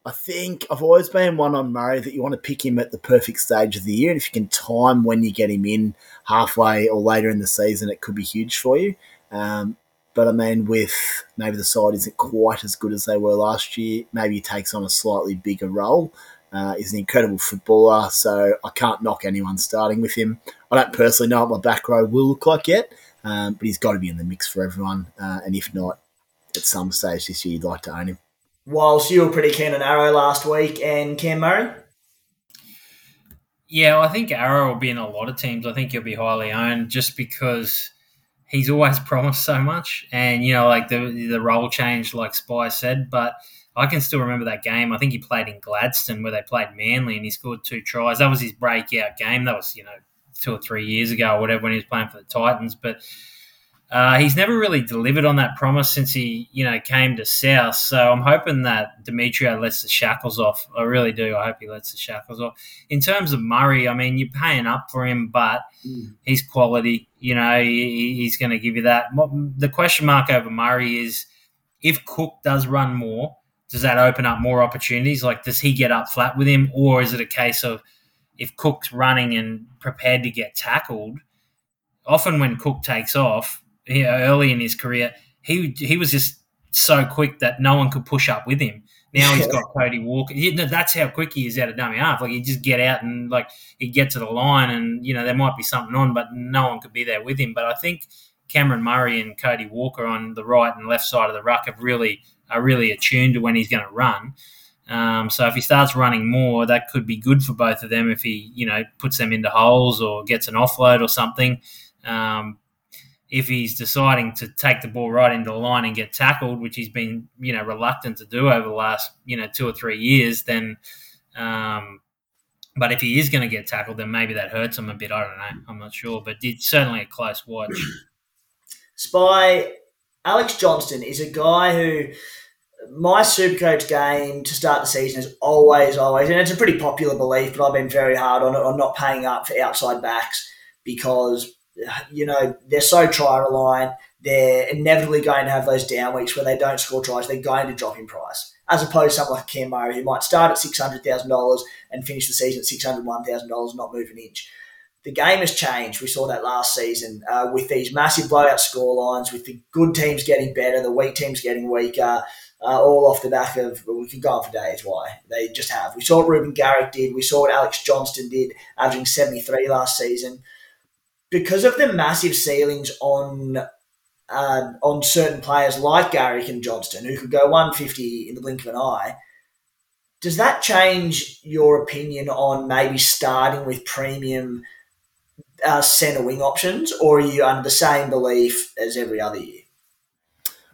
I think I've always been one on Murray that you want to pick him at the perfect stage of the year, and if you can time when you get him in halfway or later in the season, it could be huge for you. Um, but I mean, with maybe the side isn't quite as good as they were last year, maybe he takes on a slightly bigger role. Uh, he's an incredible footballer, so I can't knock anyone starting with him. I don't personally know what my back row will look like yet, um, but he's got to be in the mix for everyone. Uh, and if not, at some stage this year, you'd like to own him. Whilst you were pretty keen on Arrow last week and Cam Murray? Yeah, well, I think Arrow will be in a lot of teams. I think he'll be highly owned just because he's always [LAUGHS] promised so much, and you know, like the the role change, like Spy said. But I can still remember that game. I think he played in Gladstone where they played Manly, and he scored two tries. That was his breakout game. That was you know two or three years ago or whatever when he was playing for the Titans, but. Uh, he's never really delivered on that promise since he, you know, came to South. So I'm hoping that Demetriou lets the shackles off. I really do. I hope he lets the shackles off. In terms of Murray, I mean, you're paying up for him, but mm. he's quality. You know, he, he's going to give you that. The question mark over Murray is if Cook does run more, does that open up more opportunities? Like, does he get up flat with him, or is it a case of if Cook's running and prepared to get tackled? Often when Cook takes off, you know, early in his career, he he was just so quick that no one could push up with him. Now he's got Cody Walker. That's how quick he is out of dummy half. Like he just get out and like he get to the line, and you know there might be something on, but no one could be there with him. But I think Cameron Murray and Cody Walker on the right and left side of the ruck have really are really attuned to when he's going to run. Um, so if he starts running more, that could be good for both of them if he you know puts them into holes or gets an offload or something. Um, if he's deciding to take the ball right into the line and get tackled, which he's been you know reluctant to do over the last you know two or three years, then. Um, but if he is going to get tackled, then maybe that hurts him a bit. I don't know. I'm not sure, but it's certainly a close watch. Spy Alex Johnston is a guy who my Supercoach game to start the season is always, always, and it's a pretty popular belief, but I've been very hard on it on not paying up for outside backs because you know, they're so try reliant. They're inevitably going to have those down weeks where they don't score tries. They're going to drop in price. As opposed to someone like Cam Murray, who might start at $600,000 and finish the season at $601,000, not move an inch. The game has changed. We saw that last season uh, with these massive blowout score lines, with the good teams getting better, the weak teams getting weaker, uh, all off the back of, well, we could go on for days why. They just have. We saw what Reuben Garrick did. We saw what Alex Johnston did, averaging 73 last season because of the massive ceilings on uh, on certain players like Garrick and Johnston, who could go 150 in the blink of an eye, does that change your opinion on maybe starting with premium uh, centre wing options, or are you under the same belief as every other year?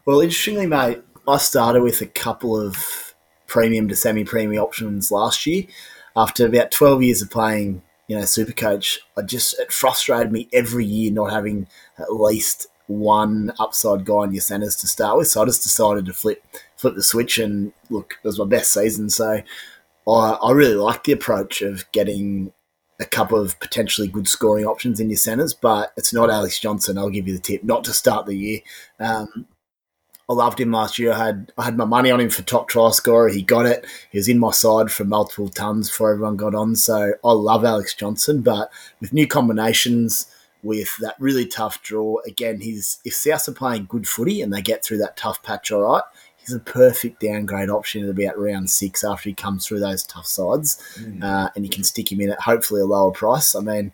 Well, interestingly, mate, I started with a couple of premium to semi premium options last year. After about 12 years of playing you know, super coach, I just it frustrated me every year not having at least one upside guy in your centres to start with. So I just decided to flip flip the switch and look, it was my best season. So I, I really like the approach of getting a couple of potentially good scoring options in your centres, but it's not Alex Johnston. I'll give you the tip not to start the year. Um, I loved him last year. I had I had my money on him for top try scorer. He got it. He was in my side for multiple tons before everyone got on. So I love Alex Johnston, but with new combinations, with that really tough draw. Again, he's if South are playing good footy and they get through that tough patch all right, he's a perfect downgrade option at about round six after he comes through those tough sides, mm. uh, and you can stick him in at hopefully a lower price. I mean,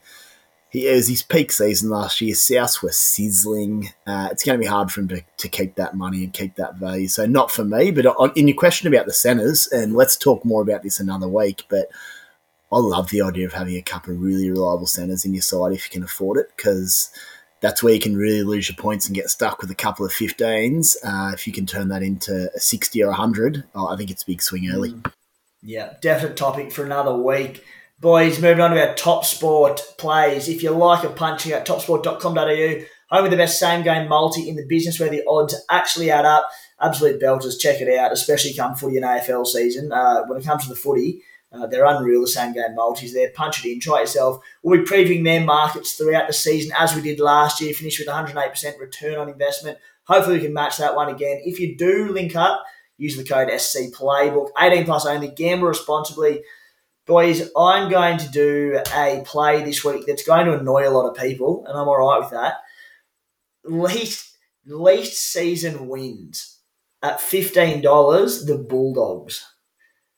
he is his peak season last year. South were sizzling. Uh, it's going to be hard for him to, to keep that money and keep that value. So not for me. But on, in your question about the centres, and let's talk more about this another week. But I love the idea of having a couple of really reliable centres in your side if you can afford it, because that's where you can really lose your points and get stuck with a couple of 15s. Uh, if you can turn that into a 60 or 100, oh, I think it's a big swing early. Mm. Yeah, definite topic for another week. Boys, moving on to our top sport plays. If you like a punching at topsport.com.au, home with the best same game multi in the business where the odds actually add up. Absolute belters, check it out, especially come footy and AFL season. Uh, when it comes to the footy, uh, they're unreal, the same game multis there. Punch it in, try it yourself. We'll be previewing their markets throughout the season as we did last year, finished with 108% return on investment. Hopefully, we can match that one again. If you do link up, use the code SC Playbook. 18 plus only, gamble responsibly. Boys, I'm going to do a play this week that's going to annoy a lot of people, and I'm all right with that. Least, least season wins at $15, the Bulldogs.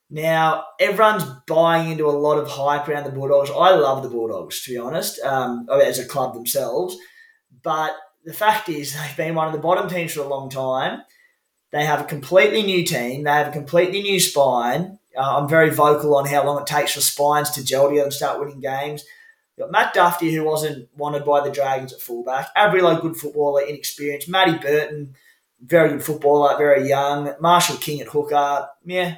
Now, everyone's buying into a lot of hype around the Bulldogs. I love the Bulldogs, to be honest, um, as a club themselves. But the fact is, [LAUGHS] they've been one of the bottom teams for a long time. They have a completely new team. They have a completely new spine. Uh, I'm very vocal on how long it takes for spines to gel together and start winning games. You've got Matt Dufty, who wasn't wanted by the Dragons at fullback. Averillo, good footballer, inexperienced. Matty Burton, very good footballer, very young. Marshall King at hooker. Yeah,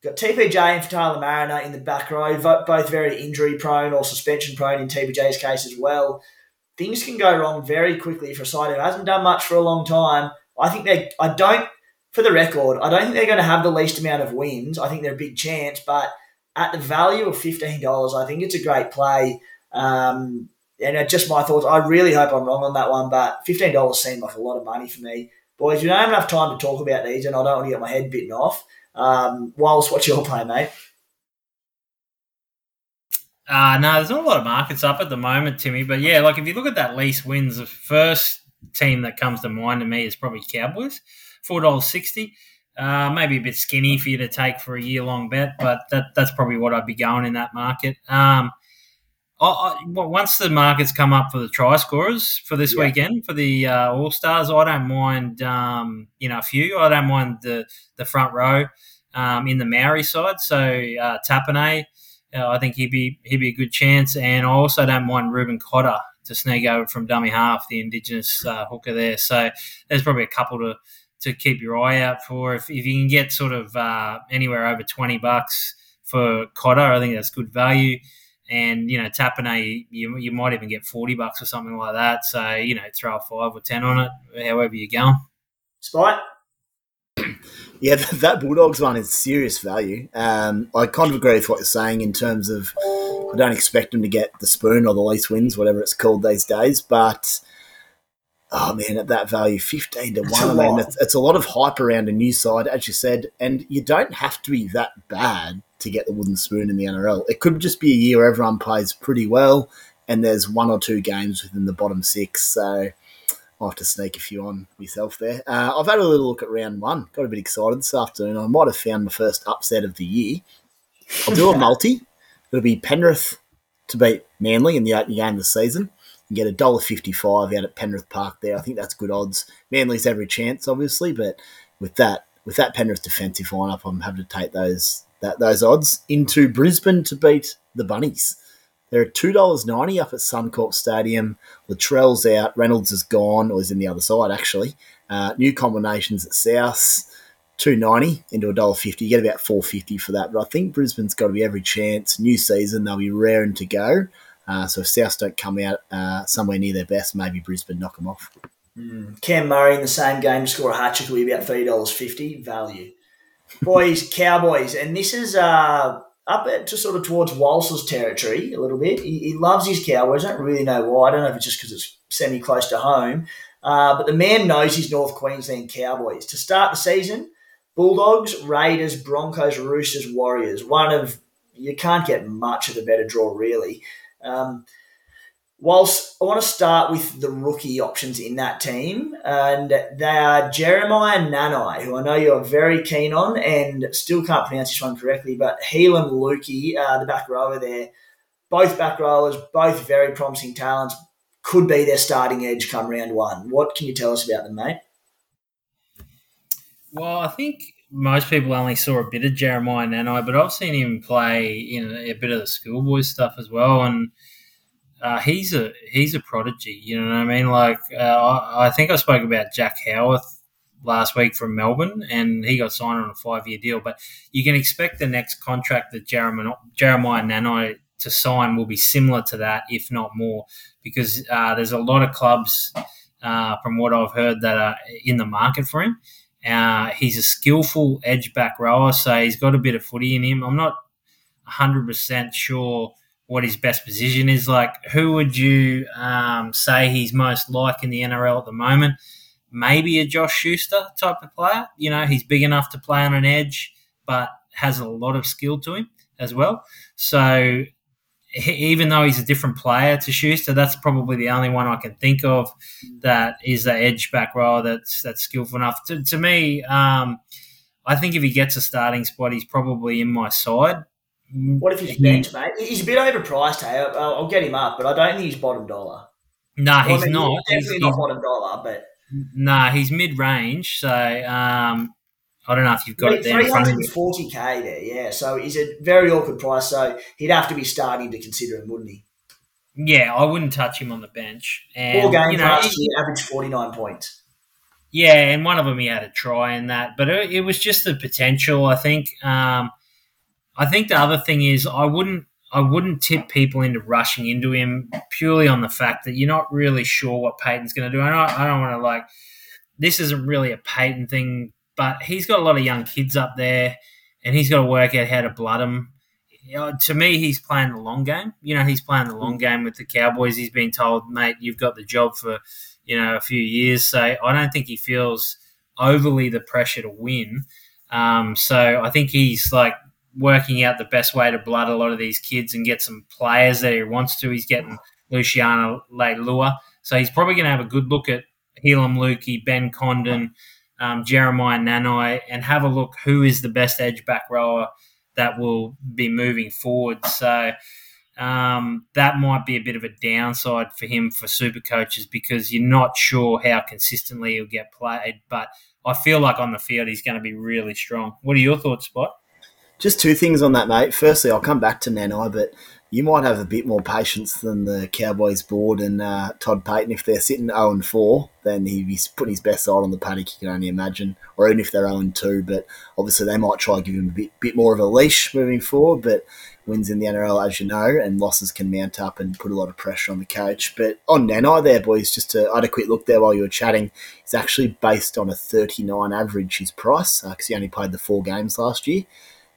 Got TPJ and Faitala-Mariner in the back row, both very injury prone or suspension prone in TPJ's case as well. Things can go wrong very quickly for a side who hasn't done much for a long time. I think they, I don't, for the record, I don't think they're going to have the least amount of wins. I think they're a big chance, but at the value of $15, I think it's a great play. Um, and just my thoughts. I really hope I'm wrong on that one, but $15 seemed like a lot of money for me. Boys, we don't have enough time to talk about these, and I don't want to get my head bitten off. Um, Wallace, what's your play, mate? Uh, no, there's not a lot of markets up at the moment, Timmy. But yeah, like if you look at that least wins, the first team that comes to mind to me is probably Cowboys, four dollars sixty. Uh, maybe a bit skinny for you to take for a year long bet, but that, that's probably what I'd be going in that market. Um, I, I, once the markets come up for the try scorers for this yeah. weekend for the uh, All Stars, I don't mind um, you know a few. I don't mind the the front row um, in the Maori side. So uh, Tapine, uh, I think he'd be he'd be a good chance, and I also don't mind Reuben Cotter to sneak over from dummy half, the Indigenous uh, hooker there. So there's probably a couple to to keep your eye out for. If, if you can get sort of uh, anywhere over twenty bucks for Cotter, I think that's good value and you know Tapine, you, you might even get forty bucks or something like that. So you know, throw a five or ten on it, however you're going. Spite. [CLEARS THROAT] Yeah, that Bulldogs one is serious value. Um, I kind of agree with what you're saying in terms of I don't expect them to get the spoon or the least wins, whatever it's called these days. But oh man, at that value, fifteen to one, I mean, it's, it's a lot of hype around a new side, as you said, and you don't have to be that bad to get the wooden spoon in the NRL. It could just be a year where everyone plays pretty well and there's one or two games within the bottom six. So I'll have to sneak a few on myself there. Uh, I've had a little look at round one. Got a bit excited this afternoon. I might have found my first upset of the year. I'll do a [LAUGHS] multi. It'll be Penrith to beat Manly in the opening game of the season get a dollar fifty-five out at Penrith Park there. I think that's good odds. Manly's every chance, obviously, but with that with that Penrith defensive lineup, I'm happy to take those that those odds into Brisbane to beat the Bunnies. They're two dollars ninety up at Suncorp Stadium. Latrell's out. Reynolds is gone, or is in the other side actually. Uh, new combinations at South. Two ninety into a dollar fifty. You get about four fifty for that. But I think Brisbane's got to be every chance. New season, they'll be raring to go. Uh, so if South don't come out uh, somewhere near their best, maybe Brisbane knock them off. Mm. Cam Murray in the same game to score a hat trick will be about three dollars fifty value boys, [LAUGHS] Cowboys, and this is uh, up to sort of towards Walsh's territory a little bit. He, he, loves his Cowboys. I don't really know why. I don't know if it's just because it's semi close to home. Uh, but the man knows his North Queensland Cowboys. To start the season, Bulldogs, Raiders, Broncos, Roosters, Warriors. One of you can't get much of a better draw really. Um, whilst I want to start with the rookie options in that team, and they are Jeremiah Nanai, who I know you're very keen on, and still can't pronounce this one correctly, but Heilum Luki, uh, the back rower there. Both back rowers, both very promising talents, could be their starting edge come round one. What can you tell us about them, mate? Well, I think most people only saw a bit of Jeremiah Nanai, but I've seen him play in a bit of the schoolboy stuff as well, and uh, he's a he's a prodigy. You know what I mean? Like uh, I, I, think I spoke about Jack Howarth last week from Melbourne, and he got signed on a five year deal. But you can expect the next contract that Jeremiah, Jeremiah Nanai to sign will be similar to that, if not more, because uh, there's a lot of clubs, uh, from what I've heard, that are in the market for him. Uh, he's a skillful edge back rower, so he's got a bit of footy in him. I'm not 100% sure what his best position is. Like, who would you um, say he's most like in the NRL at the moment? Maybe a Josh Schuster type of player. You know, he's big enough to play on an edge, but has a lot of skill to him as well. So, even though he's a different player to Schuster, that's probably the only one I can think of that is the edge back row that's that's skillful enough. To, to me, um, I think if he gets a starting spot, he's probably in my side. What if he's bench, mate? He's a bit overpriced. Hey, I'll, I'll, get him up, but I don't think he's bottom dollar. No, nah, he's I mean, not. He's definitely he's, not bottom dollar, but no, nah, he's mid range. So um, I don't know if you've got it there. Three hundred and forty k there, yeah. So he's a very awkward price. So he'd have to be starting to consider him, wouldn't he? Yeah, I wouldn't touch him on the bench. And, Four games you know, last year, averaged forty nine points. Yeah, and one of them he had a try in that, but it, it was just the potential. I think. Um, I think the other thing is I wouldn't I wouldn't tip people into rushing into him purely on the fact that you're not really sure what Payten's going to do. I don't, I don't want to like this isn't really a Payten thing, but he's got a lot of young kids up there, and he's got to work out how to blood them. You know, to me, he's playing the long game. You know, he's playing the long game with the Cowboys. He's been told, mate, you've got the job for you know a few years. So I don't think he feels overly the pressure to win. Um, so I think he's like working out the best way to blood a lot of these kids and get some players that he wants to. He's getting Luciano Leilua. So he's probably going to have a good look at Heilum Luki, Ben Condon, um, Jeremiah Nanai, and have a look who is the best edge back rower that will be moving forward. So um, that might be a bit of a downside for him for super coaches because you're not sure how consistently he'll get played. But I feel like on the field he's going to be really strong. What are your thoughts, Spot? Just two things on that, mate. Firstly, I'll come back to Nanai, but you might have a bit more patience than the Cowboys board and uh, Todd Payten. If they're sitting 0 and 4, then he's putting his best side on the paddock, you can only imagine. Or even if they're 0 and 2, but obviously they might try to give him a bit, bit more of a leash moving forward. But wins in the NRL, as you know, and losses can mount up and put a lot of pressure on the coach. But on Nanai there, boys, just to, I had a quick look there while you were chatting. He's actually based on a 39 average, his price, because uh, he only played the four games last year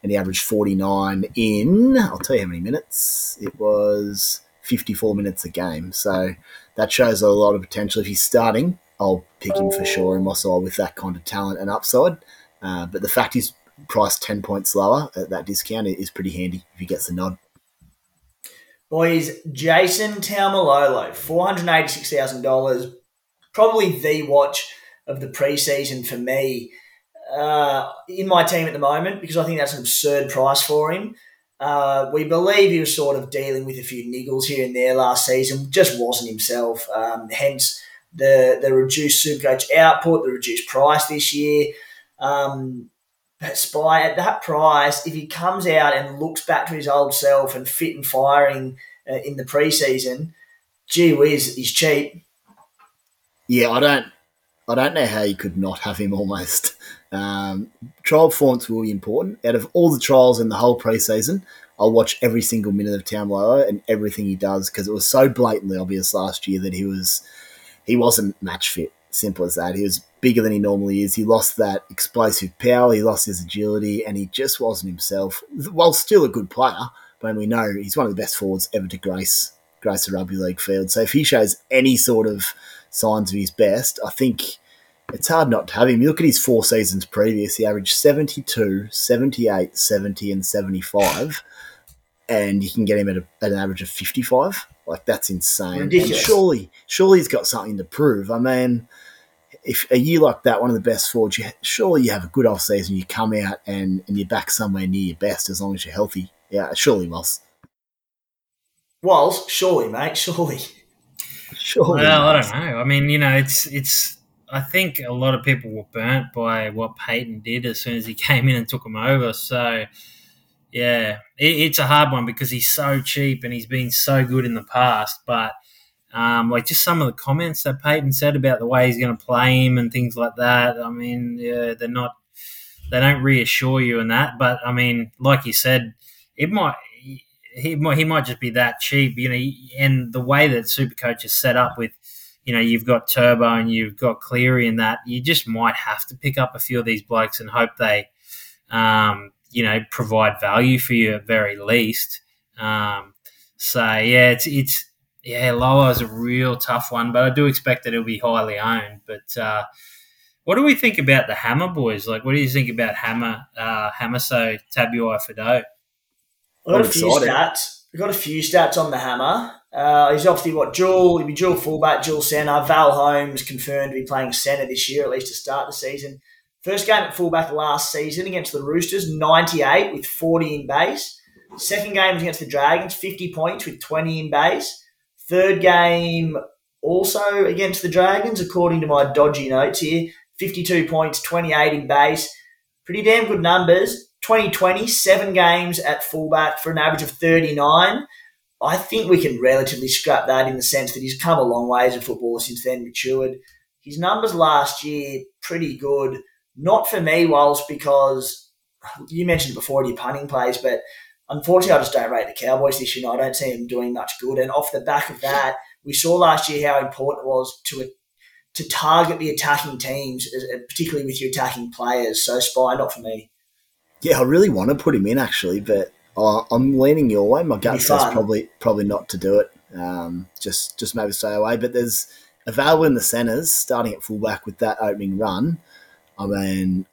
and he averaged 49 in, I'll tell you how many minutes. It was 54 minutes a game. So that shows a lot of potential. If he's starting, I'll pick him for sure in my side with that kind of talent and upside. Uh, but the fact he's priced 10 points lower at that discount is pretty handy if he gets the nod. Boys, Jason Taumalolo, $486,000. Probably the watch of the preseason for me uh, in my team at the moment because I think that's an absurd price for him. Uh, we believe he was sort of dealing with a few niggles here and there last season, just wasn't himself. Um, hence the the reduced Supercoach output, the reduced price this year. Um, but Spy at that price, if he comes out and looks back to his old self and fit and firing uh, in the preseason, gee whiz, he's cheap. Yeah, I don't, I don't know how you could not have him almost. Um, trial performance will be important. Out of all the trials in the whole preseason, I'll watch every single minute of Taumalolo and everything he does because it was so blatantly obvious last year that he was he wasn't match fit. Simple as that. He was bigger than he normally is. He lost that explosive power. He lost his agility, and he just wasn't himself. While still a good player, but we know he's one of the best forwards ever to grace grace the rugby league field. So if he shows any sort of signs of his best, I think it's hard not to have him. You look at his four seasons previous, he averaged 72, 78, 70, and 75. and you can get him at, a, at an average of 55. Like that's insane. Ridiculous. And surely, surely he's got something to prove. I mean, if a year like that, one of the best forwards, you, surely you have a good off season. You come out and, and you're back somewhere near your best as long as you're healthy. Yeah, surely, Moss. Walls, surely, mate, surely. Surely. Well, I don't know. I mean, you know, it's it's. I think a lot of people were burnt by what Payten did as soon as he [LAUGHS] came in and took him over. So, yeah, it, it's a hard one because he's so cheap and he's been so good in the past. But um, like just some of the comments that Payten said about the way he's going to play him and things like that. I mean, yeah, they're not. They don't reassure you in that. But I mean, like you said, it might. He might, he might just be that cheap, you know, and the way that Supercoach is set up with you know, you've got Turbo and you've got Cleary in that, you just might have to pick up a few of these blokes and hope they, um, you know, provide value for you at very least. Um, so yeah, it's it's yeah, Lower is a real tough one, but I do expect that it'll be highly owned. But uh, what do we think about the Hammer boys? Like, what do you think about Hammer, uh, Hammer so Tabuai Fado? I've got I'm a few excited. stats. We've got a few stats on the hammer. Uh, he's obviously what dual. He'll be dual fullback, dual centre. Val Holmes confirmed to be playing centre this year, at least to start the season. First game at fullback last season against the Roosters, 98 with 40 in base. Second game was against the Dragons, 50 points with 20 in base. Third game also against the Dragons, according to my dodgy notes here, 52 points, 28 in base. Pretty damn good numbers. 2020, seven games at fullback for an average of 39. I think we can relatively scrap that in the sense that he's come a long way as a footballer since then, matured. His numbers last year, pretty good. Not for me, Walsh, because you mentioned before your punting plays, but unfortunately, I just don't rate the Cowboys this year. I don't see them doing much good. And off the back of that, we saw last year how important it was to to target the attacking teams, particularly with your attacking players. So, Spy, not for me. Yeah, I really want to put him in actually, but uh, I'm leaning your way. My gut says probably probably not to do it. Um, just just maybe stay away. But there's available in the centres, starting at fullback with that opening run. I mean,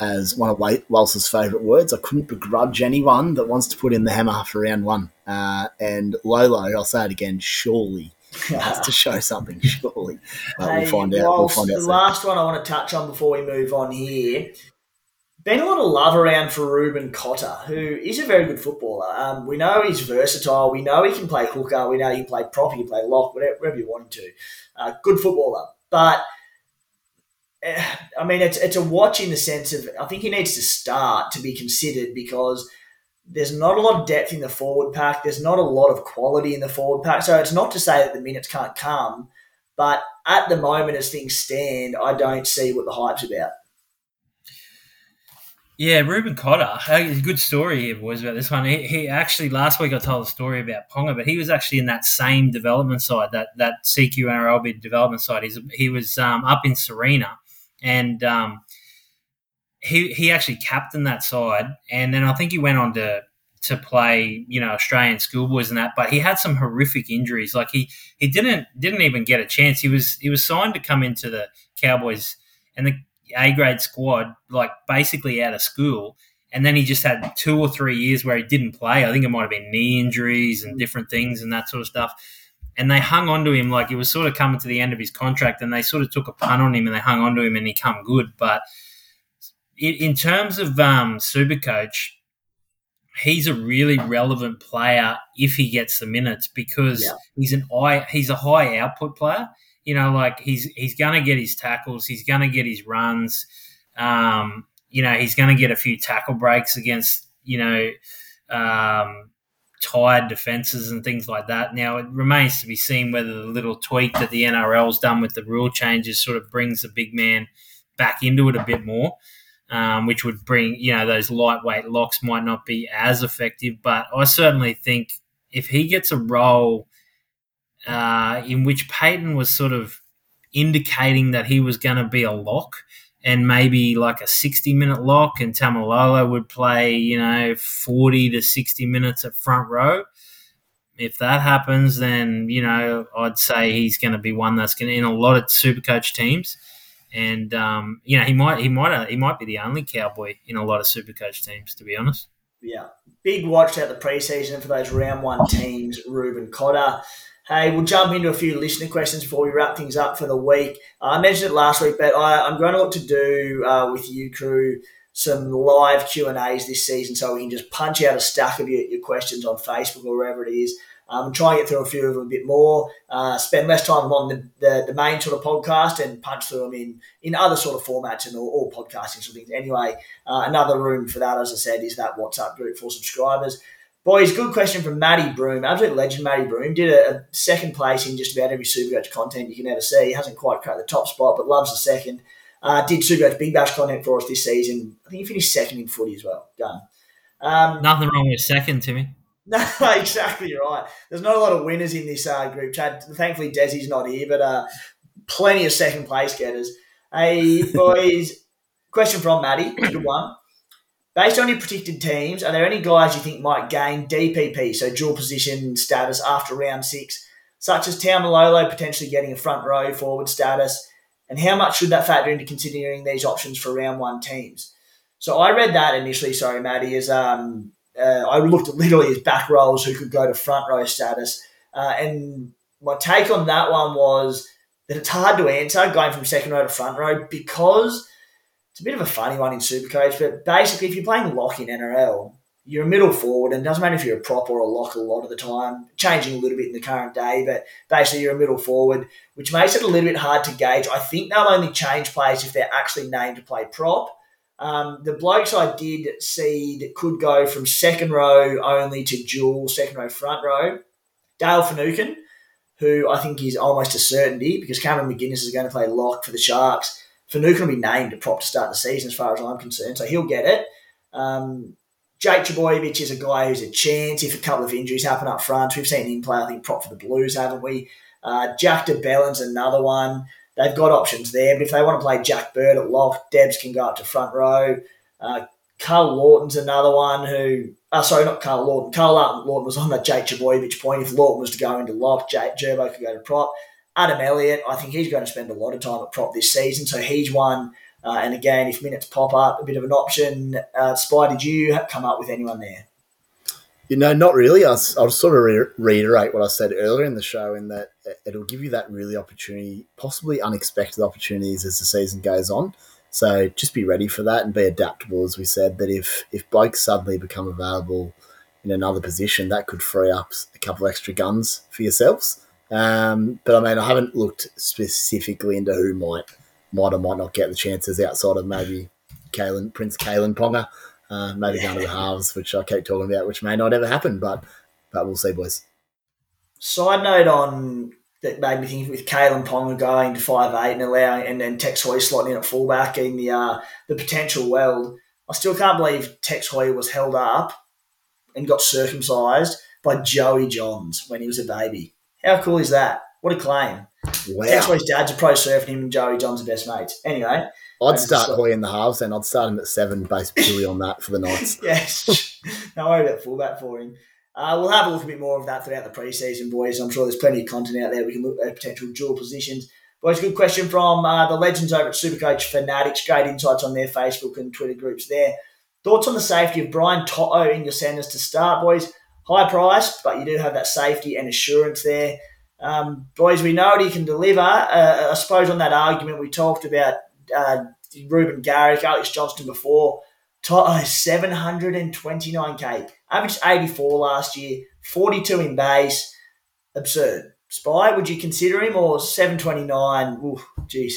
as one of Wa- Walsh's favourite words, I couldn't begrudge anyone that wants to put in the hammer for round one. Uh, and Lolo, I'll say it again, surely [LAUGHS] has to [LAUGHS] show something. Surely, Uh, we'll find out. We'll find out. the soon. last one I want to touch on before we move on here. Been a lot of love around for Reuben Cotter, who is a very good footballer. Um, we know he's versatile. We know he can play hooker. We know he can play prop. He can play lock, whatever, whatever you want him to. Uh, good footballer, but eh, I mean, it's it's a watch in the sense of I think he needs to start to be considered because there's not a lot of depth in the forward pack. There's not a lot of quality in the forward pack. So it's not to say that the minutes can't come, but at the moment, as things stand, I don't see what the hype's about. Yeah, Reuben Cotter. A good story here, boys, about this one. He, he actually last week I told a story about Ponga, but he was actually in that same development side, that that CQ NRLB development side. He's, he was um, up in Serena, and um, he he actually captained that side, and then I think he went on to to play, you know, Australian schoolboys and that. But he had some horrific injuries. Like he he didn't didn't even get a chance. He was he was signed to come into the Cowboys, and the a grade squad, like basically out of school. And then he just had two or three years where he didn't play. I think it might have been knee injuries and different things and that sort of stuff. And they hung on to him like it was sort of coming to the end of his contract, and they sort of took a punt on him and they hung on to him and he come good. But in, terms of um, Supercoach, he's a really relevant player if he gets the minutes because Yeah. he's an eye, he's a high output player you know, like he's he's gonna get his tackles, he's gonna get his runs, um, you know, he's gonna get a few tackle breaks against, you know, um, tired defenses and things like that. Now it remains to be seen whether the little tweak that the NRL's done with the rule changes sort of brings the big man back into it a bit more. Um, which would bring, you know, those lightweight locks might not be as effective, but I certainly think if he gets a role uh, in which Payten was sort of indicating that he was going to be a lock and maybe like a 60 minute lock, and Taumalolo would play, you know, 40 to 60 minutes at front row. If that happens, then, you know, I'd say he's going to be one that's going to, in a lot of super coach teams. And um, you know he might he might he might be the only cowboy in a lot of super coach teams to be honest. Yeah, big watch out the preseason for those round one teams, Reuben Cotter. Hey, we'll jump into a few listener questions before we wrap things up for the week. Uh, I mentioned it last week, but I, am going to look to do uh, with you crew some live Q and A's this season, so we can just punch out a stack of your, your questions on Facebook or wherever it is. Um, try and get through a few of them a bit more. Uh, spend less time on the, the, the, main sort of podcast and punch through them in, in other sort of formats and all, all podcasting sort of things. Anyway, uh, another room for that, as I said, is that WhatsApp group for subscribers. Boys, good question from Matty Broom. Absolute legend, Matty Broom. Did a, a second place in just about every Supercoach content you can ever see. He hasn't quite cracked the top spot, but loves the second. Uh, did Supercoach Big Bash content for us this season. I think he finished second in footy as well. Done. Um, Nothing wrong with second, Timmy. [LAUGHS] No, exactly right. There's not a lot of winners in this uh, group chat. Thankfully, Desi's not here, but uh, plenty of second place getters. Hey, [LAUGHS] boys, question from Maddie. Good one. Based on your predicted teams, are there any guys you think might gain DPP, so dual position status after round six, such as Taumalolo potentially getting a front row forward status? And how much should that factor into considering these options for round one teams? So I read that initially, sorry, Maddie, as um, uh, I looked at literally as back rows who could go to front row status. Uh, and my take on that one was that it's hard to answer going from second row to front row because it's a bit of a funny one in Supercoach, but basically, if you're playing lock in NRL, you're a middle forward, and it doesn't matter if you're a prop or a lock a lot of the time, changing a little bit in the current day, but basically you're a middle forward, which makes it a little bit hard to gauge. I think they'll only change players if they're actually named to play prop. Um, the blokes I did see that could go from second row only to dual second row front row, Dale Finucane, who I think is almost a certainty because Cameron McInnes is going to play lock for the Sharks. Finucane will be named a prop to start the season, as far as I'm concerned, so he'll get it. Um, Jake Trbojevic is a guy who's a chance if a couple of injuries happen up front. We've seen him play, I think, prop for the Blues, haven't we? Uh, Jack de Belin's another one. They've got options there, but if they want to play Jack Bird at lock, Debs can go up to front row. Uh, Karl Lawton's another one who, uh, sorry, not Karl Lawton. Karl Lawton was on that Jake Trbojevic point. If Lawton was to go into lock, Jake Gerbo could go to prop. Adam Elliott, I think he's going to spend a lot of time at prop this season, so he's one. Uh, and again, if minutes pop up, a bit of an option. Uh, Spy, did you come up with anyone there? You know, not really. I'll, I'll sort of re- reiterate what I said earlier in the show in that it'll give you that really opportunity, possibly unexpected opportunities as the season goes on. So just be ready for that and be adaptable, as we said. That if if blokes suddenly become available in another position, that could free up a couple extra guns for yourselves. Um, but I mean, I haven't looked specifically into who might might or might not get the chances outside of maybe Kalyn, Prince Kalyn Ponga, uh, maybe yeah. down to the halves, which I keep talking about, which may not ever happen, but but we'll see, boys. Side note on that made me think with Kalyn Ponga going to five eight and allowing, and then Tex Hoy slotting in at fullback in the uh, the potential world. I still can't believe Tex Hoy was held up and got circumcised by Joey Johns when he was a baby. How cool is that? What a claim. Wow. That's why his dad's a pro surfing him and Joey John's the best mates. Anyway. I'd start Hoy in the halves and I'd start him at seven based purely on that for the [LAUGHS] Knights. yes. [LAUGHS] no worry about fullback for him. Uh, we'll have a look a bit more of that throughout the preseason, boys. I'm sure there's plenty of content out there. We can look at potential dual positions. Boys, good question from uh, the legends over at Supercoach Fanatics. Great insights on their Facebook and Twitter groups there. Thoughts on the safety of Brian To'o in your centres to start, boys? High price, but you do have that safety and assurance there. Um, boys, we know what he can deliver. Uh, I suppose on that argument we talked about uh, Reuben Garrick, Alex Johnston before. Toto 729k, averaged 84 last year, 42 in base. Absurd. Spy, would you consider him or 729? Ooh, jeez.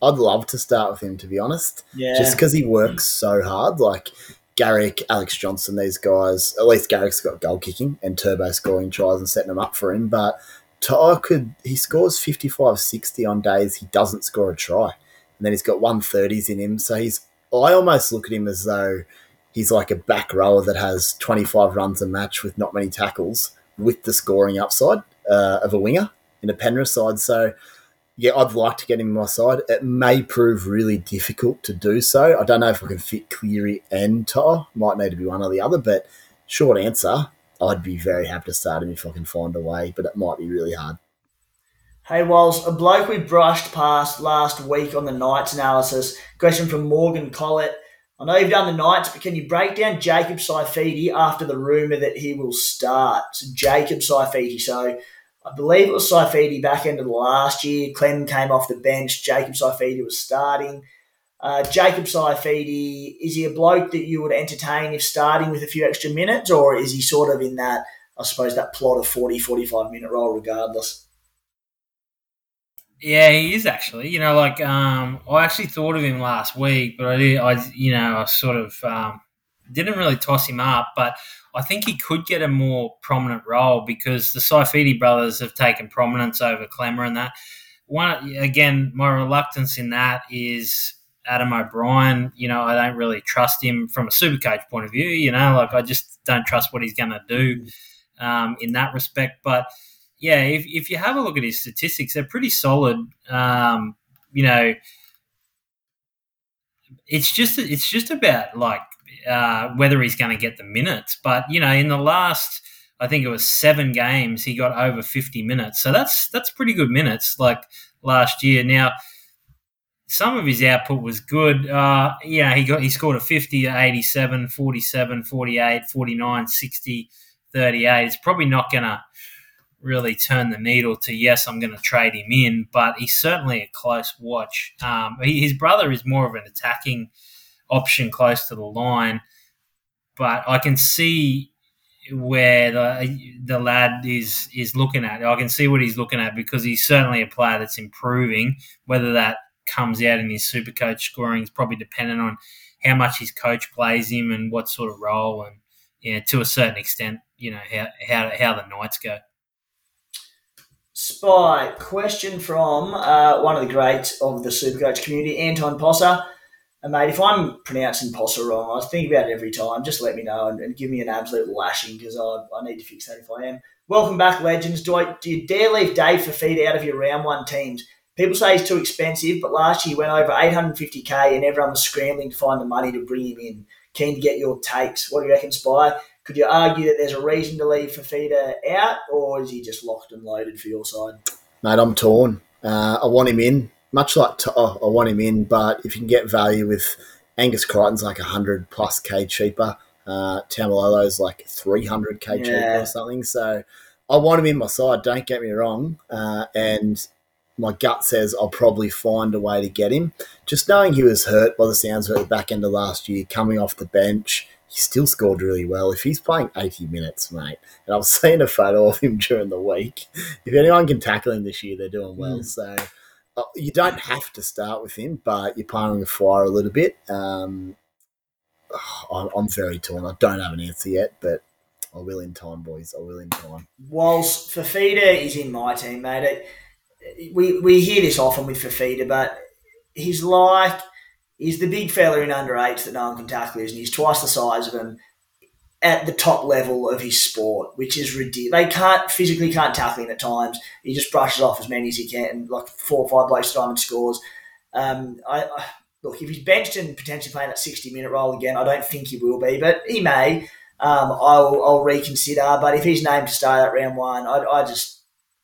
I'd love to start with him, to be honest. Yeah. Just because he works so hard. Like Garrick, Alex Johnston, these guys, at least Garrick's got goal kicking and turbo scoring tries and setting them up for him. But To'o could he scores 55 60 on days he doesn't score a try. And then he's got 130s in him. So he's I almost look at him as though he's like a back rower that has 25 runs a match with not many tackles with the scoring upside uh, of a winger in a Penrith side. So yeah, I'd like to get him on my side. It may prove really difficult to do so. I don't know if I can fit Cleary and To'o. Might need to be one or the other, but short answer, I'd be very happy to start him if I can find a way, but it might be really hard. Hey, whilst a bloke we brushed past last week on the Knights analysis, question from Morgan Collett. I know you've done the Knights, but can you break down Jacob Saifiti after the rumour that he will start? So Jacob Saifiti. So I believe it was Saifiti back end of the last year. Clem came off the bench. Jacob Saifiti was starting. Uh, Jacob Saifiti, is he a bloke that you would entertain if starting with a few extra minutes, or is he sort of in that, I suppose, that plot of 40, 45 minute role regardless? Yeah, he is actually. You know, like um, I actually thought of him last week, but I, did, I you know, I sort of um, didn't really toss him up. But I think he could get a more prominent role because the Saifiti brothers have taken prominence over Klemmer and that. One again, my reluctance in that is Adam O'Brien. You know, I don't really trust him from a super coach point of view. You know, like I just don't trust what he's going to do um, in that respect. But yeah, if, if you have a look at his statistics, they're pretty solid. Um, you know, it's just it's just about like uh, whether he's going to get the minutes. But you know, in the last, I think it was seven games, he got over fifty minutes. So that's that's pretty good minutes. Like last year. Now, some of his output was good. Uh, yeah, he got he scored a 50, 87, 47, 48, 49, 60, 38. It's probably not going to really turn the needle to yes, I'm going to trade him in, but he's certainly a close watch. Um, he, his brother is more of an attacking option close to the line, but I can see where the the lad is is looking at. I can see what he's looking at because he's certainly a player that's improving. Whether that comes out in his super coach scoring is probably dependent on how much his coach plays him and what sort of role and yeah, to a certain extent, you know how how how the Knights go. Spy question from uh, one of the greats of the Supercoach community, Anton Posser. And mate, if I'm pronouncing Posser wrong, I think about it every time. Just let me know and, and give me an absolute lashing because I, I need to fix that if I am. Welcome back, legends. Do, I, do you dare leave Dave Fifita out of your round one teams? People say he's too expensive, but last year he went over 850k and everyone was scrambling to find the money to bring him in. Keen to get your takes. What do you reckon, Spy? Could you argue that there's a reason to leave Fifita out, or is he just locked and loaded for your side? Mate, I'm torn. Uh, I want him in, much like to, oh, I want him in, but if you can get value with Angus Crichton's like 100 plus K cheaper, uh, Taumalolo's like 300 K yeah. cheaper or something. So I want him in my side, don't get me wrong. Uh, and my gut says I'll probably find a way to get him. Just knowing he was hurt by the sounds of it at the back end of last year, coming off the bench, he still scored really well. If he's playing 80 minutes, mate, and I've [LAUGHS] seen a photo of him during the week, if anyone can tackle him this year, they're doing well. Mm. So you don't have to start with him, but you're playing the fire a little bit. Um, [SIGHS] I'm, very torn. I don't have an answer yet, but I will in time, boys. I will in time. Whilst Fifita is in my team, mate, it, we, we hear this often with Fifita, but he's like He's the big fella in under eights that no one can tackle, and he's twice the size of him at the top level of his sport, which is ridiculous. They can't physically can't tackle him at times. He just brushes off as many as he can, and like four or five blokes time and scores. Um, I, I, look if he's benched and potentially playing that sixty minute role again, I don't think he will be, but he may. Um, I'll, I'll reconsider. But if he's named to start at round one, I, I just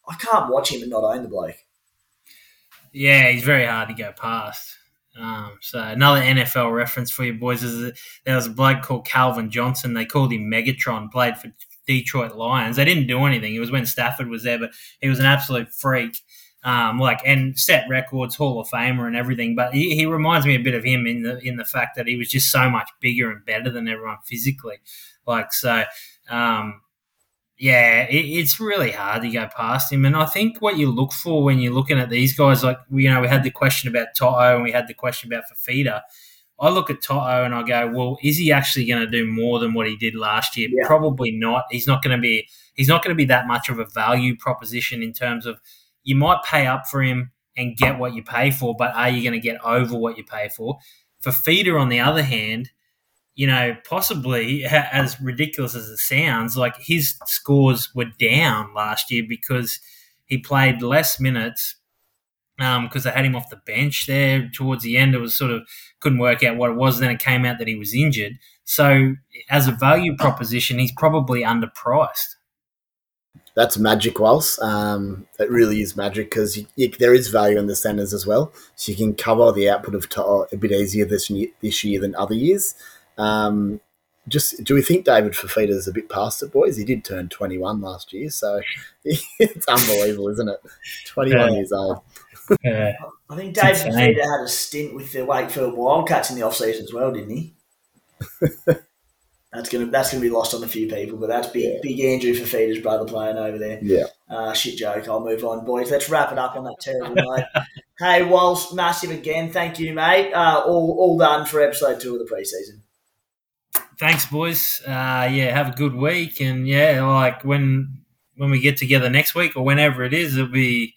I can't watch him and not own the bloke. Yeah, he's very hard to go past. Um, so another NFL reference for you boys is that there was a bloke called Calvin Johnson. They called him Megatron. Played for Detroit Lions. They didn't do anything. It was when Stafford was there, but he was an absolute freak. Um, like and set records, Hall of Famer, and everything. But he, he reminds me a bit of him in the in the fact that he was just so much bigger and better than everyone physically. Like so, um, yeah, it, it's really hard to go past him. And I think what you look for when you're looking at these guys, like you know, we had the question about To'o and we had the question about Fifita. I look at To'o and I go, well, is he actually going to do more than what he did last year? Yeah. Probably not. He's not going to be. He's not going to be that much of a value proposition in terms of you might pay up for him and get what you pay for, but are you going to get over what you pay for? Fifita, on the other hand, you know, possibly as ridiculous as it sounds, like his scores were down last year because he played less minutes because um, they had him off the bench there towards the end. It was sort of couldn't work out what it was. Then it came out that he was injured. So as a value proposition, he's probably underpriced. that's magic, Wells. Um, it really is magic because there is value in the centres as well, so you can cover the output of To'o a bit easier this this year than other years. Um, just do we think David Fifita's a bit past it, boys? He did turn 21 last year, so [LAUGHS] it's unbelievable, isn't it? 21 years old. Yeah. I think David Fifita had a stint with the Wakefield Wildcats in the off season as well, didn't he? [LAUGHS] That's gonna that's gonna be lost on a few people, but that's big yeah. big Andrew Fifita's brother playing over there. Yeah. Uh, shit joke. I'll move on, boys. Let's wrap it up on that terrible note. hey, Walsh, massive again. Thank you, mate. Uh, all all done for episode two of the preseason. Thanks, boys. Uh, yeah, have a good week, and yeah, like when when we get together next week or whenever it is, it'll be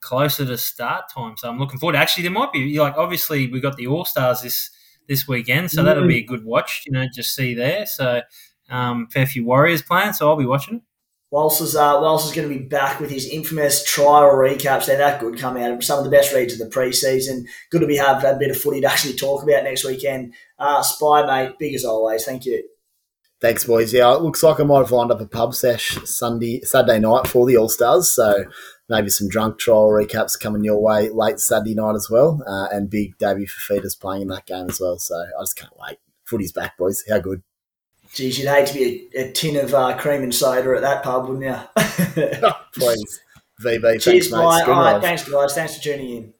closer to start time. So I'm looking forward. Actually, there might be like obviously we got the All Stars this this weekend, so that'll be a good watch. You know, just see there. So um, fair few Warriors playing, so I'll be watching. Walsh is, uh, is going to be back with his infamous trial recaps. They're that good coming out of some of the best reads of the preseason. Good to be have a bit of footy to actually talk about next weekend. Uh, Spy, mate, big as always. Thank you. Thanks, boys. Yeah, it looks like I might have lined up a pub sesh Sunday, Saturday night for the All Stars. So maybe some drunk trial recaps coming your way late Saturday night as well. Uh, and big Davey Fifita's playing in that game as well. So I just can't wait. Footy's back, boys. How good. Geez, you'd hate to be a, a tin of uh, cream and soda at that pub, wouldn't you? [LAUGHS] [LAUGHS] Please. VB, Cheers, thanks, mate. All right, thanks, guys. Thanks for tuning in.